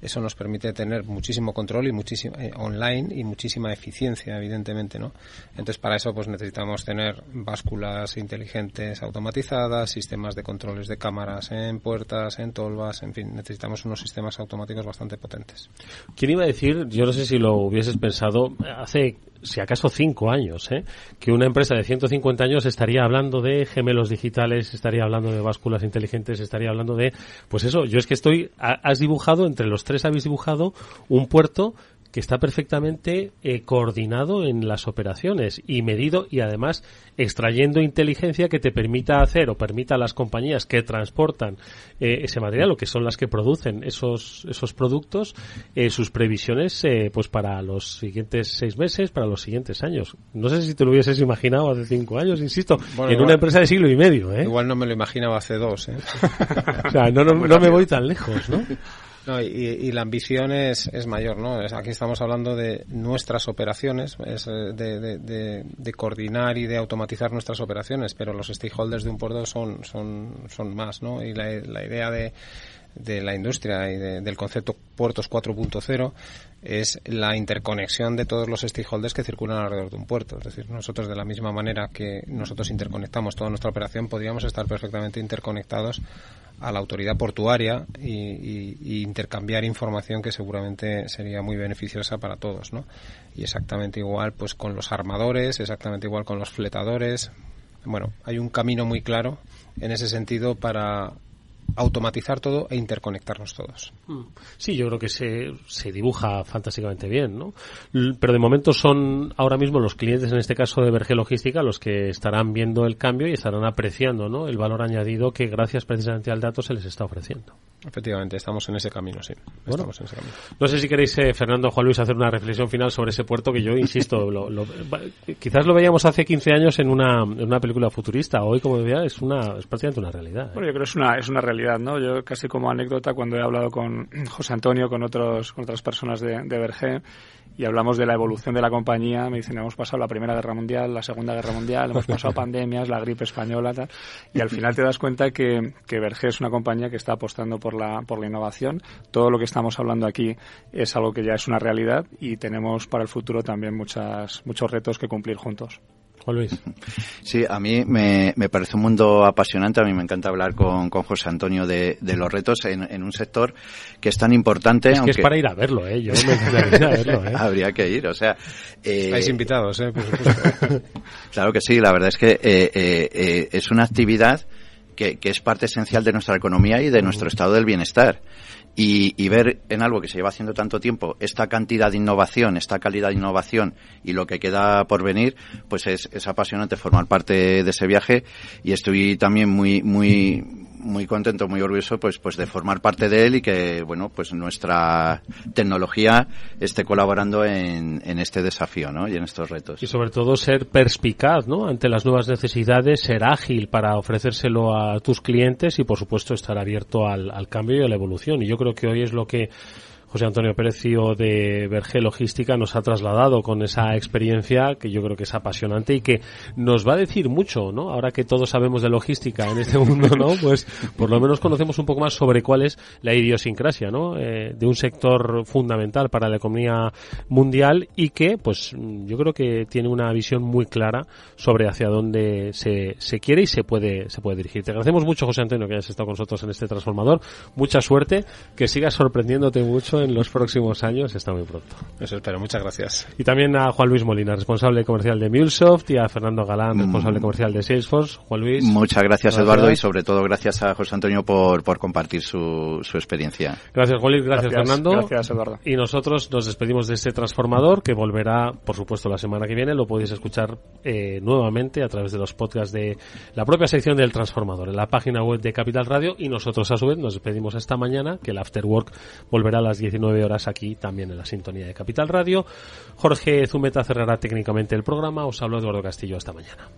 Eso nos permite tener muchísimo control y muchísimo eh, online y muchísima eficiencia, evidentemente, ¿no? Entonces, para eso, pues necesitamos tener básculas inteligentes automatizadas, sistemas de controles de cámaras en puertas, en tolvas, en fin, necesitamos unos sistemas automáticos bastante potentes. ¿Quién iba a decir, yo no sé si lo hubieses pensado, hace si acaso cinco años, ¿eh? que una empresa de 150 años estaría hablando de gemelos digitales, estaría hablando de básculas inteligentes, estaría hablando de, pues eso, yo es que estoy, has entre los tres habéis dibujado un puerto que está perfectamente eh, coordinado en las operaciones y medido y además extrayendo inteligencia que te permita hacer o permita a las compañías que transportan eh, ese material o que son las que producen esos esos productos eh, sus previsiones pues para los siguientes seis meses para los siguientes años. No sé si te lo hubieses imaginado hace cinco años insisto en una empresa de siglo y medio igual no me lo imaginaba hace dos o sea no, no, no me voy tan lejos no no, y, y, la ambición es, es mayor, ¿no? aquí estamos hablando de nuestras operaciones, es eh, de, de, de, coordinar y de automatizar nuestras operaciones, pero los stakeholders de un puerto son, son, son más, ¿no? Y la, la idea de, de la industria y del concepto puertos 4.0 es la interconexión de todos los stakeholders que circulan alrededor de un puerto. Es decir, nosotros de la misma manera que nosotros interconectamos toda nuestra operación, podríamos estar perfectamente interconectados a la autoridad portuaria y, intercambiar información que seguramente sería muy beneficiosa para todos, ¿no? Y exactamente igual pues con los armadores, exactamente igual con los fletadores. Bueno, hay un camino muy claro en ese sentido para automatizar todo e interconectarnos todos. Mm. Sí, yo creo que se, se dibuja fantásticamente bien, ¿no? Pero de momento son ahora mismo los clientes, en este caso de Verge Logística, los que estarán viendo el cambio y estarán apreciando, ¿no? El valor añadido que gracias precisamente al dato se les está ofreciendo. Efectivamente, estamos en ese camino, sí. estamos en ese camino. No sé si queréis, eh, Fernando Juan Luis, hacer una reflexión final sobre ese puerto que yo, insisto, lo, quizás lo veíamos hace 15 años en una, en una película futurista. Hoy, como decía, es, una, es prácticamente una realidad. ¿eh? Bueno, yo creo que es una, es una realidad, ¿no? Yo casi como anécdota, cuando he hablado con José Antonio, con, otros, con otras personas de, de Berger, y hablamos de la evolución de la compañía, me dicen, hemos pasado la Primera Guerra Mundial, la Segunda Guerra Mundial, hemos pasado pandemias, la gripe española, tal, y al final te das cuenta que, que Berger es una compañía que está apostando por la, por la innovación. Todo lo que estamos hablando aquí es algo que ya es una realidad y tenemos para el futuro también muchas, muchos retos que cumplir juntos. Juan Luis. Sí, a mí me, me, parece un mundo apasionante. A mí me encanta hablar con, con José Antonio de, de los retos en, en, un sector que es tan importante. Es que es para ir a verlo, ¿eh? Yo me ir a verlo, ¿eh? Habría que ir, o sea. Eh, Estáis invitados, ¿eh? claro que sí, la verdad es que eh, eh, eh, es una actividad que, que, es parte esencial de nuestra economía y de nuestro estado del bienestar. Y, y, ver en algo que se lleva haciendo tanto tiempo esta cantidad de innovación, esta calidad de innovación y lo que queda por venir, pues es, es apasionante formar parte de ese viaje. Y estoy también muy, muy, muy contento, muy orgulloso pues, pues de formar parte de él y que, bueno, pues nuestra tecnología esté colaborando en, en este desafío, ¿no? Y en estos retos. Y sobre todo ser perspicaz, ¿no? Ante las nuevas necesidades, ser ágil para ofrecérselo a tus clientes y, por supuesto, estar abierto al, al cambio y a la evolución. Y yo creo que hoy es lo que José Antonio Perecio de Verge Logística nos ha trasladado con esa experiencia que yo creo que es apasionante y que nos va a decir mucho, ¿no? Ahora que todos sabemos de logística en este mundo, ¿no? Pues por lo menos conocemos un poco más sobre cuál es la idiosincrasia, ¿no? Eh, de un sector fundamental para la economía mundial y que, pues, yo creo que tiene una visión muy clara sobre hacia dónde se, se quiere y se puede, se puede dirigir. Te agradecemos mucho, José Antonio, que hayas estado con nosotros en este transformador. Mucha suerte, que sigas sorprendiéndote mucho en los próximos años está muy pronto. Eso espero, muchas gracias. Y también a Juan Luis Molina, responsable comercial de MuleSoft, y a Fernando Galán, responsable mm. comercial de Salesforce. Juan Luis. Muchas gracias, Eduardo, y sobre todo gracias a José Antonio por, por compartir su, su experiencia. Gracias, Juan Luis, gracias, Fernando. Gracias, Eduardo. Y nosotros nos despedimos de este transformador que volverá, por supuesto, la semana que viene. Lo podéis escuchar eh, nuevamente a través de los podcasts de la propia sección del transformador en la página web de Capital Radio y nosotros a su vez nos despedimos esta mañana que el After Work volverá a las 19 horas aquí también en la sintonía de Capital Radio. Jorge Zumeta cerrará técnicamente el programa. Os hablo Eduardo Castillo. Hasta mañana.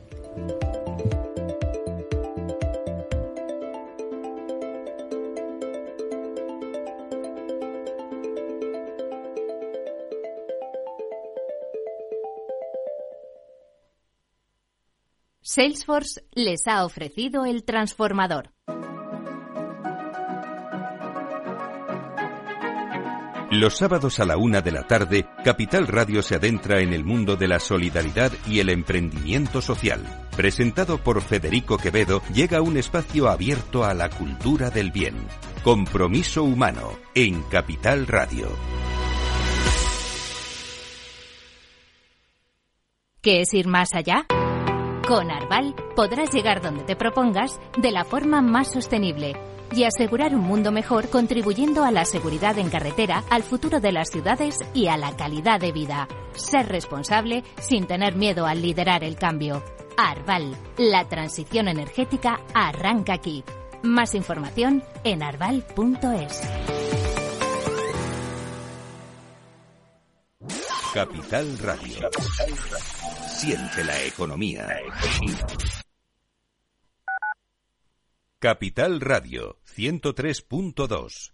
Salesforce les ha ofrecido el transformador. Los sábados a la una de la tarde, Capital Radio se adentra en el mundo de la solidaridad y el emprendimiento social. Presentado por Federico Quevedo, llega un espacio abierto a la cultura del bien. Compromiso humano en Capital Radio. ¿Qué es ir más allá? Con Arval podrás llegar donde te propongas de la forma más sostenible y asegurar un mundo mejor contribuyendo a la seguridad en carretera, al futuro de las ciudades y a la calidad de vida. Ser responsable sin tener miedo al liderar el cambio. Arval, la transición energética arranca aquí. Más información en arval.es. Capital Radio. Siente la economía. Capital Radio 103.2.